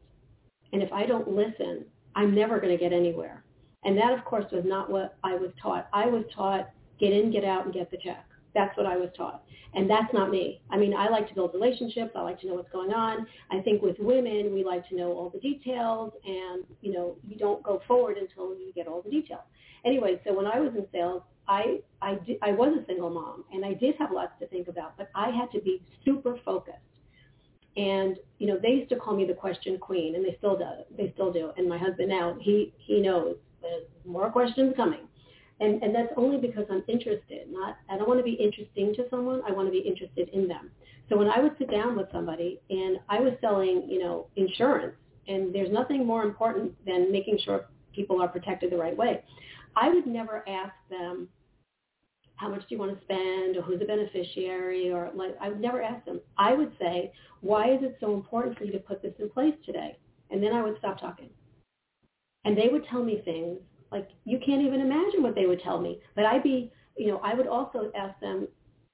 and if I don't listen, I'm never going to get anywhere. And that, of course, was not what I was taught. I was taught get in, get out, and get the check. That's what I was taught. And that's not me. I mean, I like to build relationships. I like to know what's going on. I think with women, we like to know all the details and, you know, you don't go forward until you get all the details. Anyway, so when I was in sales, I, I, I was a single mom and I did have lots to think about, but I had to be super focused. And you know, they used to call me the question queen, and they still do. They still do. And my husband now, he he knows there's more questions coming, and and that's only because I'm interested. Not I don't want to be interesting to someone. I want to be interested in them. So when I would sit down with somebody and I was selling, you know, insurance, and there's nothing more important than making sure people are protected the right way. I would never ask them how much do you want to spend or who's a beneficiary or like I would never ask them. I would say, why is it so important for you to put this in place today? And then I would stop talking. And they would tell me things like you can't even imagine what they would tell me. But I'd be, you know, I would also ask them,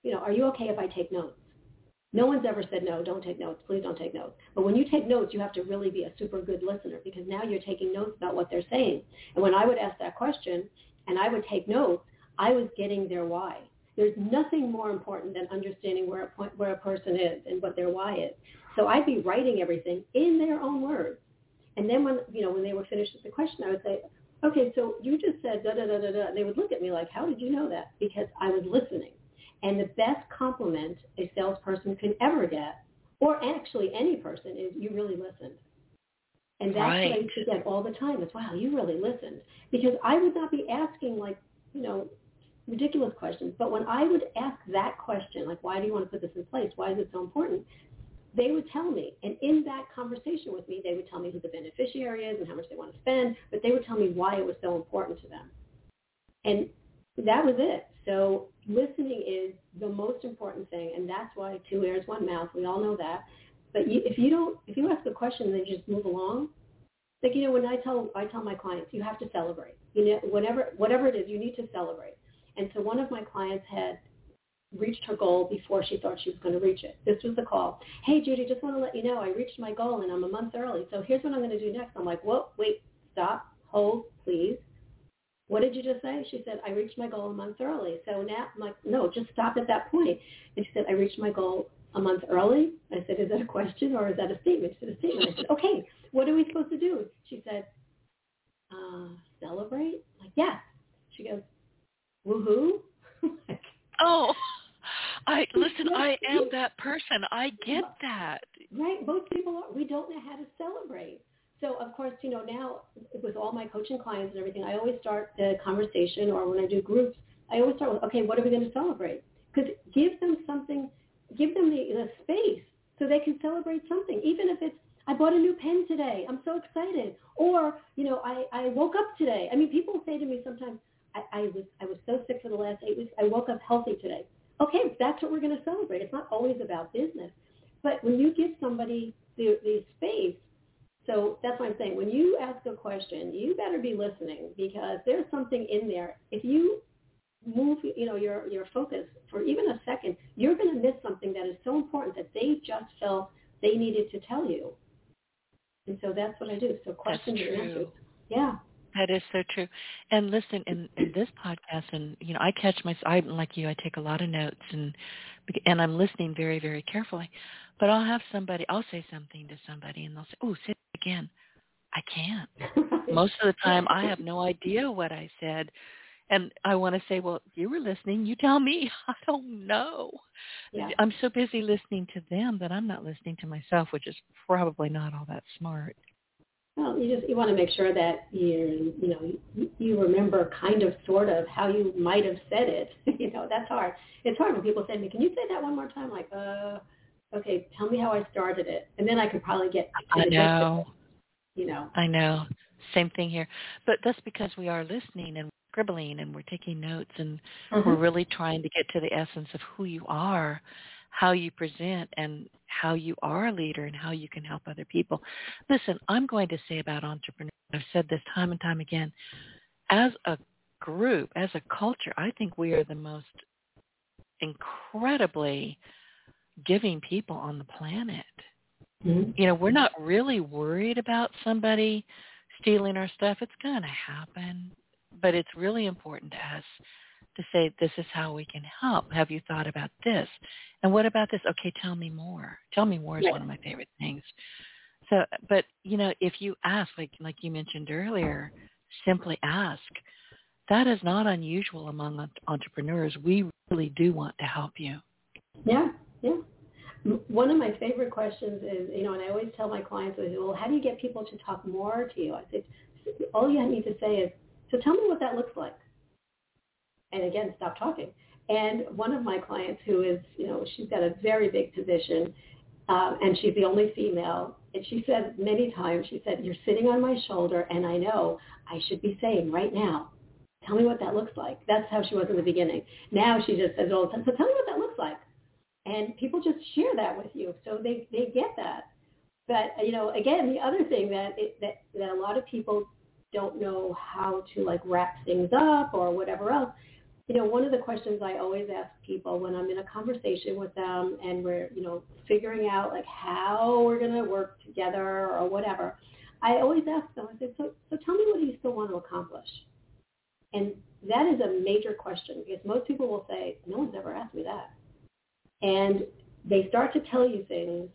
you know, are you okay if I take notes? No one's ever said, no, don't take notes. Please don't take notes. But when you take notes, you have to really be a super good listener because now you're taking notes about what they're saying. And when I would ask that question and I would take notes, I was getting their why. There's nothing more important than understanding where a point, where a person is and what their why is. So I'd be writing everything in their own words. And then when you know when they were finished with the question, I would say, "Okay, so you just said da da da da da." And they would look at me like, "How did you know that?" Because I was listening. And the best compliment a salesperson can ever get, or actually any person, is you really listened. And that's
right.
what I used to get all the time is, wow, you really listened. Because I would not be asking like, you know, ridiculous questions. But when I would ask that question, like, why do you want to put this in place? Why is it so important? They would tell me. And in that conversation with me, they would tell me who the beneficiary is and how much they want to spend, but they would tell me why it was so important to them. And that was it. So listening is the most important thing, and that's why two ears, one mouth. We all know that. But you, if you don't, if you ask a question then just move along, like you know when I tell I tell my clients you have to celebrate. You know whatever whatever it is you need to celebrate. And so one of my clients had reached her goal before she thought she was going to reach it. This was the call. Hey Judy, just want to let you know I reached my goal and I'm a month early. So here's what I'm going to do next. I'm like, whoa, wait, stop, hold, please. What did you just say? She said, I reached my goal a month early. So now I'm like, no, just stop at that point. And she said, I reached my goal a month early. I said, is that a question or is that a statement? She said, a statement. I said, okay, what are we supposed to do? She said, uh, celebrate? I'm like, yes. She goes, woohoo.
oh, I listen. I am that person. I get that.
Right. Most people are. We don't know how to celebrate. So of course, you know, now with all my coaching clients and everything, I always start the conversation, or when I do groups, I always start with, okay, what are we going to celebrate? Because give them something, give them the, the space so they can celebrate something, even if it's I bought a new pen today. I'm so excited. Or, you know, I, I woke up today. I mean, people say to me sometimes, I, I was I was so sick for the last eight weeks. I woke up healthy today. Okay, that's what we're going to celebrate. It's not always about business. But when you give somebody the, the space, so that's what I'm saying. When you ask a question, you better be listening because there's something in there. If you move, you know, your your focus for even a second, you're going to miss something that is so important that they just felt they needed to tell you. And so that's what I do. So questions and answers. Yeah.
That is so true. And listen, in, in this podcast, and you know, I catch my, I'm like you, I take a lot of notes, and and I'm listening very, very carefully. But I'll have somebody, I'll say something to somebody, and they'll say, "Oh, say it again." I can't. Most of the time, I have no idea what I said, and I want to say, "Well, you were listening. You tell me. I don't know." Yeah. I'm so busy listening to them that I'm not listening to myself, which is probably not all that smart.
Well, you just you want to make sure that you you know you, remember kind of sort of how you might have said it. you know that's hard. It's hard when people say to me, "Can you say that one more time?" Like, uh, okay, tell me how I started it, and then I could probably get.
I know.
You know.
I know. Same thing here, but that's because we are listening and scribbling and we're taking notes and mm-hmm. we're really trying to get to the essence of who you are how you present and how you are a leader and how you can help other people. Listen, I'm going to say about entrepreneurs, I've said this time and time again, as a group, as a culture, I think we are the most incredibly giving people on the planet. Mm-hmm. You know, we're not really worried about somebody stealing our stuff. It's going to happen, but it's really important to us to say, this is how we can help. Have you thought about this? And what about this? Okay, tell me more. Tell me more is one of my favorite things. So, but you know, if you ask, like like you mentioned earlier, simply ask. That is not unusual among entrepreneurs. We really do want to help you.
Yeah, yeah. One of my favorite questions is, you know, and I always tell my clients, well, how do you get people to talk more to you? I say, all you need to say is, so tell me what that looks like and again, stop talking. And one of my clients who is, you know, she's got a very big position um, and she's the only female. And she said many times, she said, you're sitting on my shoulder and I know I should be saying right now, tell me what that looks like. That's how she was in the beginning. Now she just says all the time, so tell me what that looks like. And people just share that with you. So they, they get that. But, you know, again, the other thing that, it, that, that a lot of people don't know how to like wrap things up or whatever else you know, one of the questions I always ask people when I'm in a conversation with them and we're, you know, figuring out like how we're going to work together or whatever, I always ask them, I say, so, so tell me what do you still want to accomplish? And that is a major question because most people will say, no one's ever asked me that. And they start to tell you things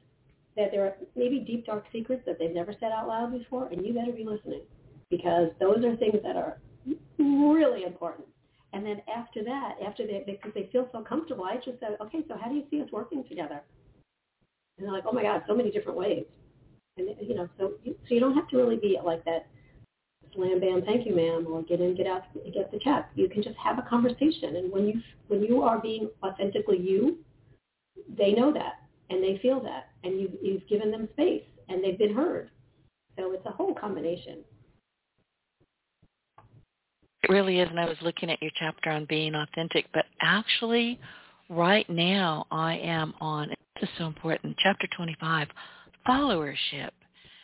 that there are maybe deep, dark secrets that they've never said out loud before, and you better be listening because those are things that are really important. And then after that, after they, because they feel so comfortable, I just said, okay, so how do you see us working together? And they're like, oh my God, so many different ways. And you know, so you, so you don't have to really be like that slam bam, thank you, ma'am, or get in, get out, get the check. You can just have a conversation, and when you when you are being authentically you, they know that and they feel that, and you you've given them space and they've been heard. So it's a whole combination.
It really is, and I was looking at your chapter on being authentic, but actually right now I am on, this is so important, chapter 25, followership.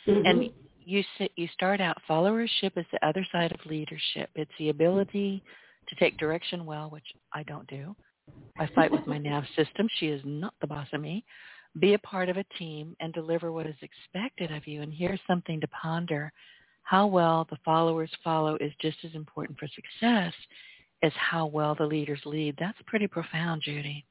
Mm-hmm. And you sit, you start out followership is the other side of leadership. It's the ability to take direction well, which I don't do. I fight with my nav system. She is not the boss of me. Be a part of a team and deliver what is expected of you. And here's something to ponder. How well the followers follow is just as important for success as how well the leaders lead. That's pretty profound, Judy.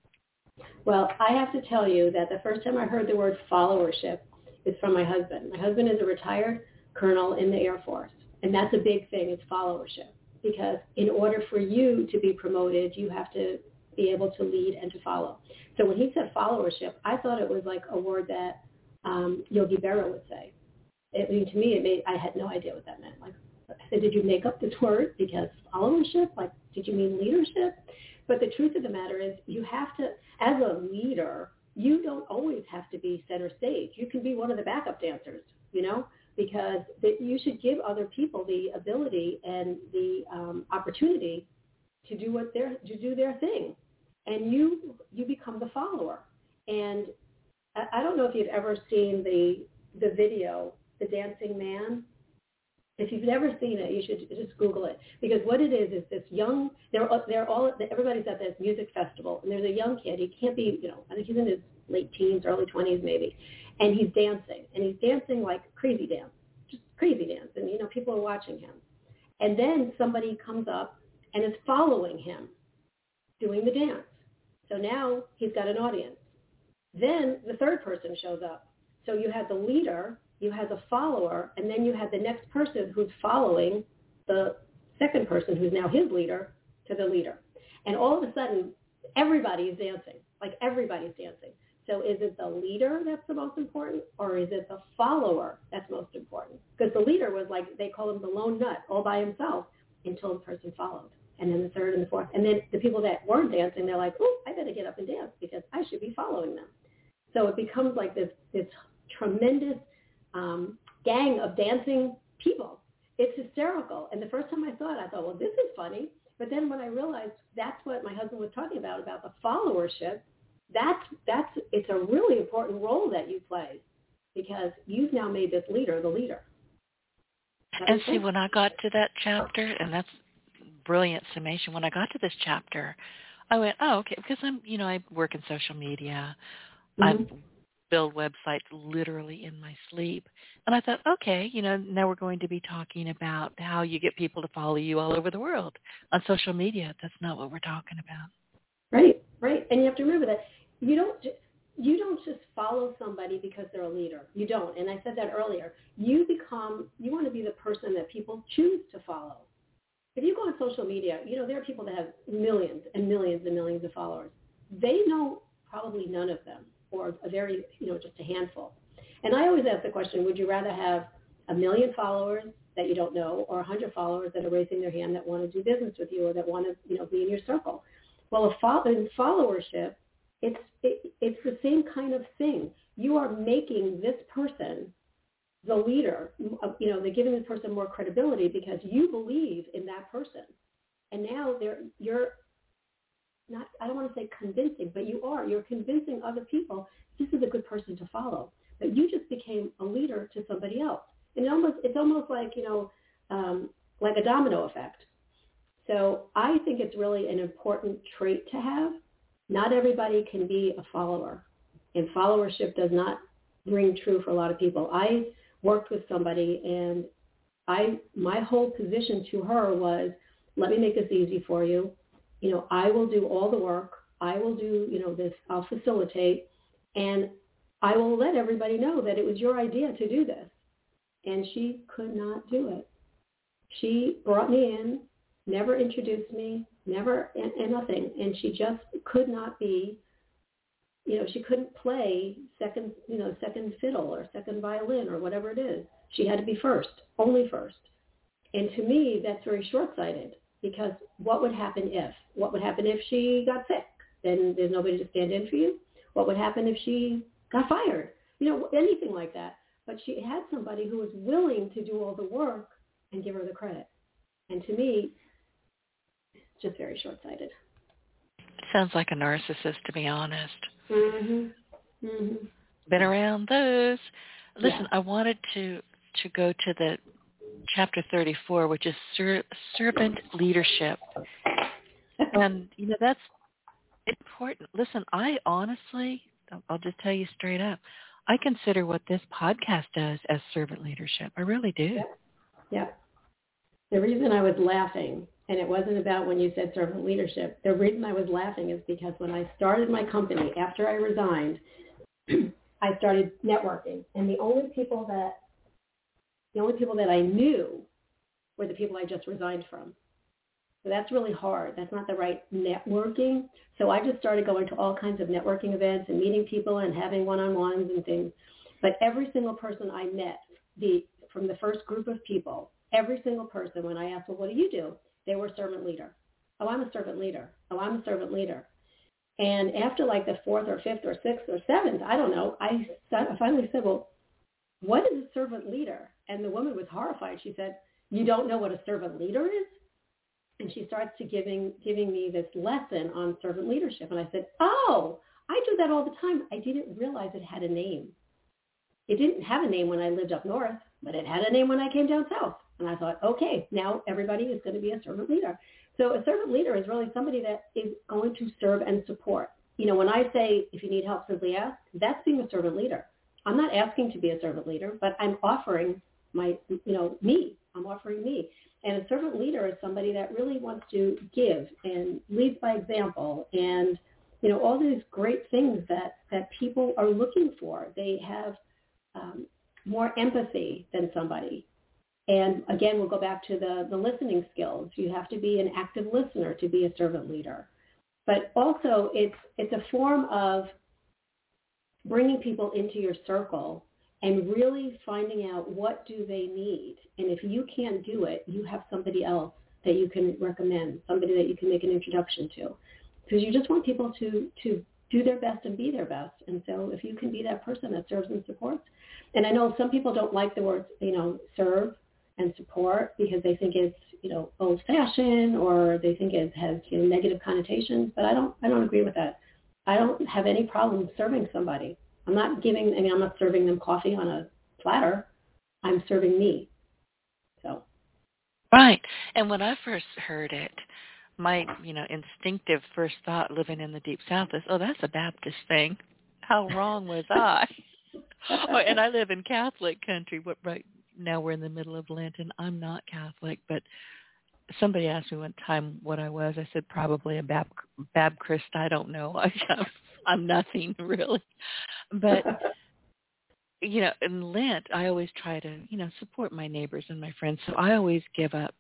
Well, I have to tell you that the first time I heard the word followership is from my husband. My husband is a retired colonel in the Air Force, and that's a big thing. It's followership because in order for you to be promoted, you have to be able to lead and to follow. So when he said followership, I thought it was like a word that um, Yogi Berra would say. I mean, to me, it made I had no idea what that meant. Like, I said, did you make up this word because followership? Like, did you mean leadership? But the truth of the matter is, you have to, as a leader, you don't always have to be center stage. You can be one of the backup dancers, you know, because that you should give other people the ability and the um, opportunity to do what their to do their thing, and you you become the follower. And I, I don't know if you've ever seen the the video, The Dancing Man if you've never seen it, you should just Google it because what it is is this young. They're they're all everybody's at this music festival, and there's a young kid. He can't be, you know, I think he's in his late teens, early twenties maybe, and he's dancing, and he's dancing like crazy dance, just crazy dance, and you know people are watching him, and then somebody comes up and is following him, doing the dance. So now he's got an audience. Then the third person shows up. So you have the leader you have the follower, and then you have the next person who's following the second person who's now his leader to the leader. And all of a sudden, everybody is dancing. Like everybody's dancing. So is it the leader that's the most important, or is it the follower that's most important? Because the leader was like, they call him the lone nut, all by himself, until the person followed. And then the third and the fourth. And then the people that weren't dancing, they're like, oh, I better get up and dance because I should be following them. So it becomes like this, this tremendous um, gang of dancing people. It's hysterical. And the first time I saw it, I thought, well, this is funny. But then when I realized that's what my husband was talking about, about the followership, that's, that's, it's a really important role that you play because you've now made this leader the leader.
and see, when I got to that chapter, and that's brilliant summation, when I got to this chapter, I went, oh, okay, because I'm, you know, I work in social media. Mm-hmm. I'm build websites literally in my sleep. And I thought, okay, you know, now we're going to be talking about how you get people to follow you all over the world on social media. That's not what we're talking about.
Right, right. And you have to remember that you don't you don't just follow somebody because they're a leader. You don't. And I said that earlier. You become you want to be the person that people choose to follow. If you go on social media, you know, there are people that have millions and millions and millions of followers. They know probably none of them or a very, you know, just a handful. And I always ask the question, would you rather have a million followers that you don't know or a hundred followers that are raising their hand that want to do business with you or that want to, you know, be in your circle? Well, a fo- in followership, it's, it, it's the same kind of thing. You are making this person the leader, you know, they're giving this person more credibility because you believe in that person. And now they're, you're not I don't want to say convincing, but you are. You're convincing other people this is a good person to follow. But you just became a leader to somebody else. And it almost it's almost like, you know, um, like a domino effect. So I think it's really an important trait to have. Not everybody can be a follower. And followership does not ring true for a lot of people. I worked with somebody and I my whole position to her was, let me make this easy for you you know, I will do all the work. I will do, you know, this, I'll facilitate and I will let everybody know that it was your idea to do this. And she could not do it. She brought me in, never introduced me, never, and, and nothing. And she just could not be, you know, she couldn't play second, you know, second fiddle or second violin or whatever it is. She had to be first, only first. And to me, that's very short-sighted because what would happen if? What would happen if she got sick? Then there's nobody to stand in for you. What would happen if she got fired? You know, anything like that. But she had somebody who was willing to do all the work and give her the credit. And to me, it's just very short-sighted.
Sounds like a narcissist, to be honest.
Mhm. Mhm.
Been around those. Listen, yeah. I wanted to to go to the chapter 34, which is ser- servant leadership. And, you know, that's important. Listen, I honestly, I'll just tell you straight up, I consider what this podcast does as servant leadership. I really do.
Yeah. yeah. The reason I was laughing, and it wasn't about when you said servant leadership, the reason I was laughing is because when I started my company, after I resigned, I started networking. And the only people that the only people that I knew were the people I just resigned from. So that's really hard. That's not the right networking. So I just started going to all kinds of networking events and meeting people and having one-on-ones and things. But every single person I met, the from the first group of people, every single person, when I asked, well, what do you do? They were servant leader. Oh, I'm a servant leader. Oh, I'm a servant leader. And after like the fourth or fifth or sixth or seventh, I don't know, I finally said, well, what is a servant leader? And the woman was horrified. She said, you don't know what a servant leader is? And she starts to giving giving me this lesson on servant leadership. And I said, oh, I do that all the time. I didn't realize it had a name. It didn't have a name when I lived up north, but it had a name when I came down south. And I thought, okay, now everybody is going to be a servant leader. So a servant leader is really somebody that is going to serve and support. You know, when I say if you need help, simply ask, that's being a servant leader. I'm not asking to be a servant leader, but I'm offering my, you know, me. I'm offering me. And a servant leader is somebody that really wants to give and leads by example and, you know, all these great things that, that people are looking for. They have um, more empathy than somebody. And again, we'll go back to the, the listening skills. You have to be an active listener to be a servant leader. But also, it's, it's a form of bringing people into your circle and really finding out what do they need. And if you can't do it, you have somebody else that you can recommend, somebody that you can make an introduction to. Because you just want people to, to do their best and be their best. And so if you can be that person that serves and supports, and I know some people don't like the words, you know, serve and support because they think it's, you know, old fashioned or they think it has you know, negative connotations, but I don't I don't agree with that. I don't have any problem serving somebody. I'm not giving, I mean, I'm not serving them coffee on a platter. I'm serving me. So.
Right. And when I first heard it, my, you know, instinctive first thought living in the deep south is, oh, that's a Baptist thing. How wrong was I? oh, and I live in Catholic country. What right now we're in the middle of Lent, and I'm not Catholic, but somebody asked me one time what I was. I said probably a Bab Bab Christ. I don't know. I, I'm nothing really, but you know, in Lent, I always try to you know support my neighbors and my friends. So I always give up.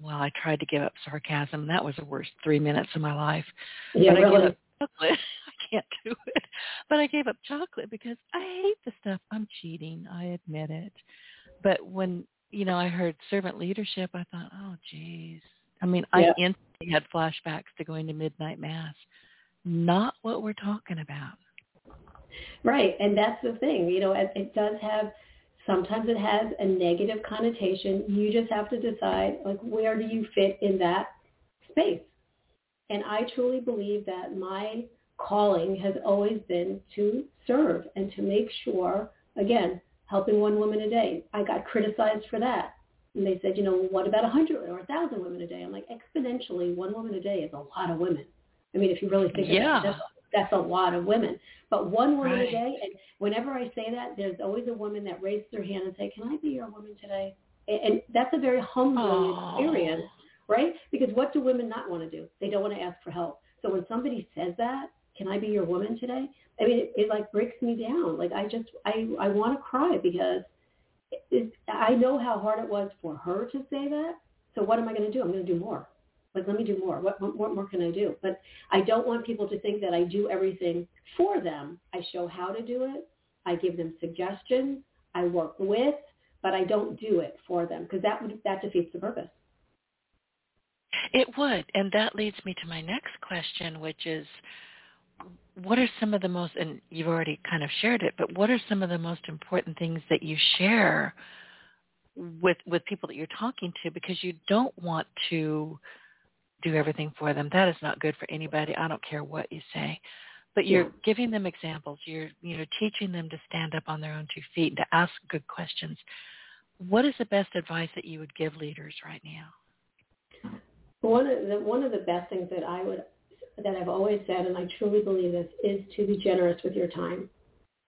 Well, I tried to give up sarcasm. That was the worst three minutes of my life.
Yeah,
but
really.
I give up chocolate. I can't do it. But I gave up chocolate because I hate the stuff. I'm cheating. I admit it. But when you know, I heard servant leadership. I thought, oh, geez. I mean,
yeah.
I instantly had flashbacks to going to midnight mass. Not what we're talking about.
Right, and that's the thing. You know, it, does have. Sometimes it has a negative connotation. You just have to decide, like, where do you fit in that space? And I truly believe that my calling has always been to serve and to make sure, again, helping one woman a day. I got criticized for that. And they said, you know, what about a 100 or a 1,000 women a day? I'm like, exponentially, one woman a day is a lot of women. I mean, if you really think
yeah.
about it, that's, that's a lot of women. But one woman
right.
a day, and whenever I say that, there's always a woman that raises their hand and say, can I be your woman today? And, and that's a very humbling
Aww.
experience, right? Because what do women not want to do? They don't want to ask for help. So when somebody says that, can I be your woman today? I mean, it, it like breaks me down. Like I just, I, I want to cry because it, it, I know how hard it was for her to say that. So what am I going to do? I'm going to do more. Let me do more. What, what, what more can I do? But I don't want people to think that I do everything for them. I show how to do it. I give them suggestions. I work with, but I don't do it for them because that would, that defeats the purpose.
It would, and that leads me to my next question, which is, what are some of the most, and you've already kind of shared it, but what are some of the most important things that you share with with people that you're talking to because you don't want to do everything for them. That is not good for anybody. I don't care what you say. But you're
Yeah.
giving them examples. You're you know teaching them to stand up on their own two feet and to ask good questions. what is the best advice that you would give leaders right now?
One of the one of the best things that I would that I've always said, and I truly believe this, is to be generous with your time.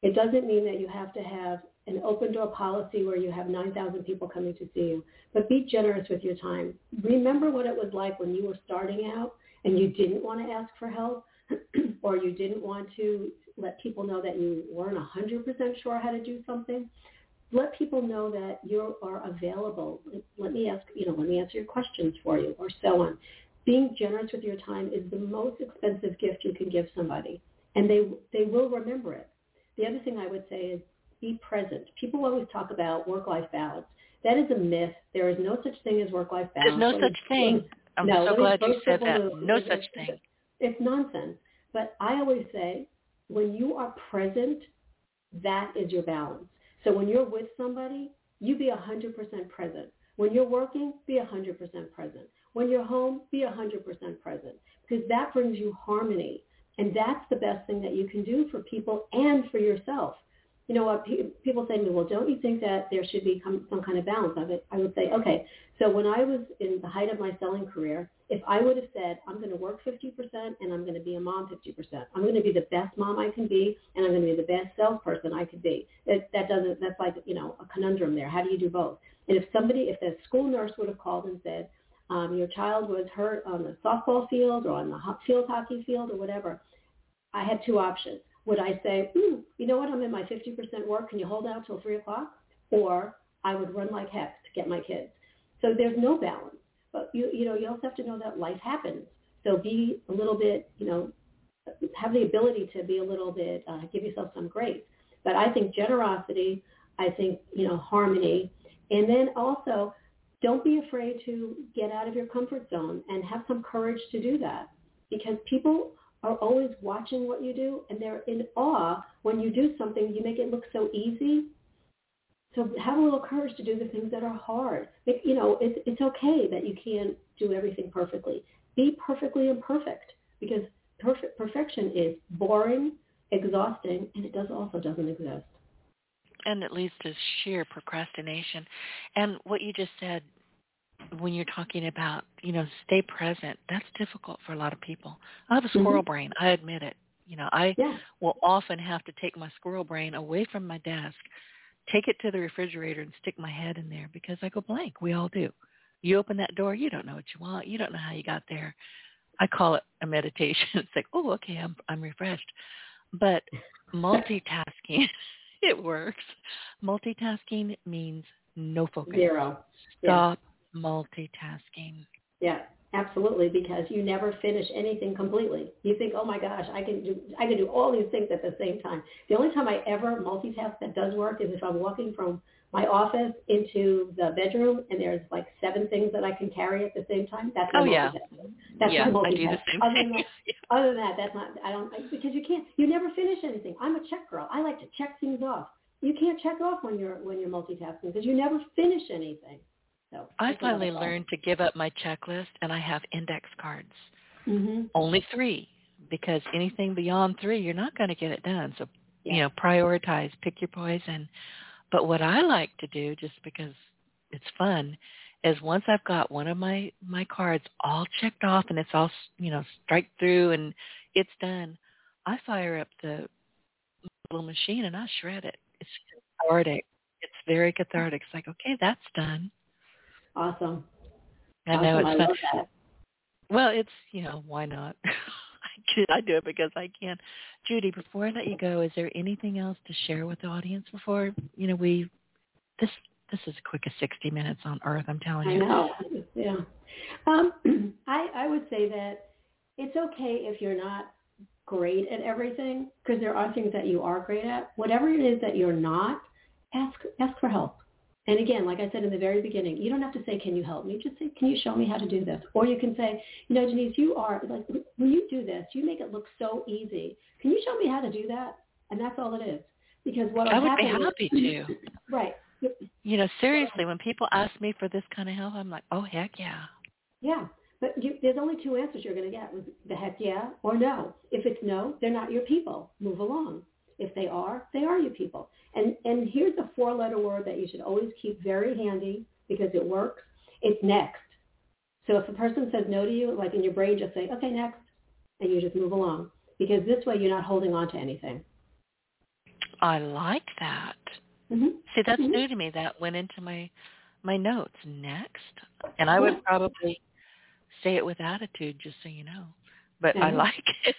It doesn't mean that you have to have an open door policy where you have 9,000 people coming to see you, but be generous with your time. Remember what it was like when you were starting out and you didn't want to ask for help or you didn't want to let people know that you weren't 100% sure how to do something. Let people know that you are available. Let me ask, you know, let me answer your questions for you or so on. Being generous with your time is the most expensive gift you can give somebody and they, they will remember it. The other thing I would say is be present. People always talk about work-life balance. That is a myth. There is no such thing as work-life balance.
There's no such thing. I'm
no,
so glad you said that.
move.
No
It's-
such thing.
It's nonsense. But I always say, when you are present, that is your balance. So when you're with somebody, you be 100% present. When you're working, be 100% present. When you're home, be 100% present. Because that brings you harmony. And that's the best thing that you can do for people and for yourself. You know what? Pe- people say to me, well, don't you think that there should be some, kind of balance of it? I would say, okay, so when I was in the height of my selling career, if I would have said, I'm going to work 50% and I'm going to be a mom 50%, I'm going to be the best mom I can be and I'm going to be the best salesperson I could be. It, that doesn't, that's like, you know, a conundrum there. How do you do both? And if somebody, if the school nurse would have called and said, um, your child was hurt on the softball field or on the field hockey field or whatever, I had two options. Would I say, hmm, you know what, I'm in my 50% work. Can you hold out till 3 o'clock? Or I would run like heck to get my kids. So there's no balance. But you, you know, you also have to know that life happens. So be a little bit, you know, have the ability to be a little bit, uh, give yourself some grace. But I think generosity, I think, you know, harmony. And then also, don't be afraid to get out of your comfort zone and have some courage to do that. Because people are always watching what you do and they're in awe when you do something, you make it look so easy. So have a little courage to do the things that are hard. You know, it's, it's okay that you can't do everything perfectly. Be perfectly imperfect because perfect, perfection is boring, exhausting, and it does also doesn't exist.
And it leads to sheer procrastination. And what you just said when you're talking about, you know, stay present, that's difficult for a lot of people. I have a mm-hmm. squirrel brain. I admit it. You know, I
Yeah.
will often have to take my squirrel brain away from my desk, take it to the refrigerator and stick my head in there because I go blank. We all do. You open that door, you don't know what you want. You don't know how you got there. I call it a meditation. It's like, oh, okay, I'm I'm refreshed. But multitasking, it works. Multitasking means no focus.
Zero.
Stop multitasking.
Yeah, absolutely, because you never finish anything completely. You think, oh my gosh, I can do I can do all these things at the same time. The only time I ever multitask that does work is if I'm walking from my office into the bedroom and there's like seven things that I can carry at the same time. That's
Oh, yeah.
That's
yeah, I do the
multitasking.
same
Other
thing.
than that, other than that, that's not. I don't because you can't. You never finish anything. I'm a check girl. I like to check things off. You can't check off when you're when you're multitasking because you never finish anything. So
I finally learned to give up my checklist and I have index cards.
hmm
Only three because anything beyond three, you're not going to get it done. So,
Yeah.
you know, prioritize, pick your poison. But what I like to do, just because it's fun, is once I've got one of my my cards all checked off and it's all you know strike through and it's done, I fire up the little machine and I shred it. It's cathartic. It's very cathartic. It's like, okay, that's done.
Awesome.
I know
awesome.
it's
I
fun. Well, it's you know why not? I do it because I can. Judy, before I let you go, is there anything else to share with the audience before you know we this this is the quickest sixty minutes on earth. I'm telling you.
I know. Yeah. Um, I I would say that it's okay if you're not great at everything because there are things that you are great at. Whatever it is that you're not, ask ask for help. And again, like I said in the very beginning, you don't have to say, "Can you help me?" Just say, "Can you show me how to do this?" Or you can say, "You know, Denise, you are like when you do this, you make it look so easy. Can you show me how to do that?" And that's all it is. Because what
I would be
happen is-
happy to.
right.
You know, seriously, when people ask me for this kind of help, I'm like, oh heck yeah.
Yeah, but you, there's only two answers you're going to get: with the heck yeah or no. If it's no, they're not your people. Move along. If they are, they are you people. And, and here's a four-letter word that you should always keep very handy because it works. It's next. So if a person says no to you, like in your brain, just say, okay, next, and you just move along. Because this way you're not holding on to anything.
I like that.
Mm-hmm.
See, that's
mm-hmm.
new to me. That went into my my notes next, and I would probably say it with attitude, just so you know. But I like it.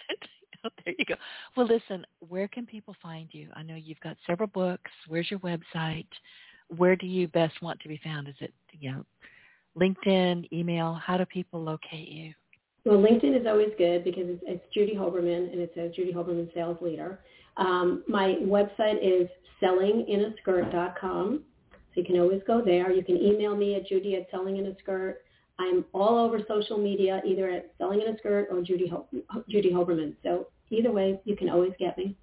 there you go. Well, listen, where can people find you? I know you've got several books. Where's your website? Where do you best want to be found? Is it you know LinkedIn, email? How do people locate you?
Well, LinkedIn is always good because it's, it's Judy Hoberman and it says Judy Hoberman Sales Leader. Um, my website is sellinginaskirt.com. So you can always go there. You can email me at judy at sellinginaskirt. I'm all over social media, either at Selling in a Skirt or Judy, Ho- Judy Hoberman. So either way, you can always get me.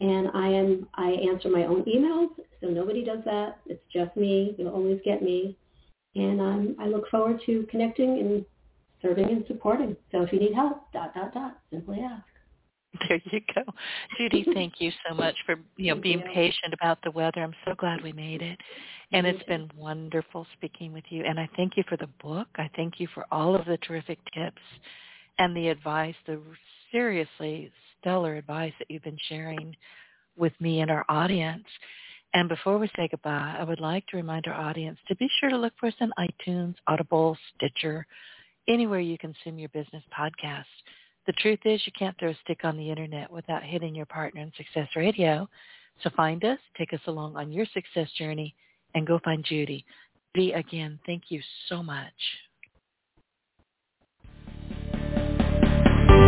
And I am I answer my own emails, so nobody does that. It's just me. You'll always get me. And um, I look forward to connecting and serving and supporting. So if you need help, dot dot dot, simply ask.
There you go. Judy, thank you so much for you know being patient about the weather. I'm so glad we made it. And it's mm-hmm. been wonderful speaking with you. And I thank you for the book. I thank you for all of the terrific tips and the advice, the seriously stellar advice that you've been sharing with me and our audience. And before we say goodbye, I would like to remind our audience to be sure to look for us on iTunes, Audible, Stitcher, anywhere you consume your business podcast. The truth is you can't throw a stick on the internet without hitting your partner in Success Radio. So find us, take us along on your success journey, and go find Judy. Judy, again, thank you so much.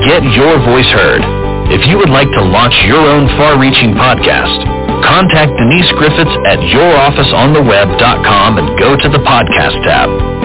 Get your voice heard. If you would like to launch your own far-reaching podcast, contact Denise Griffitts at yourofficeontheweb.com and go to the podcast tab.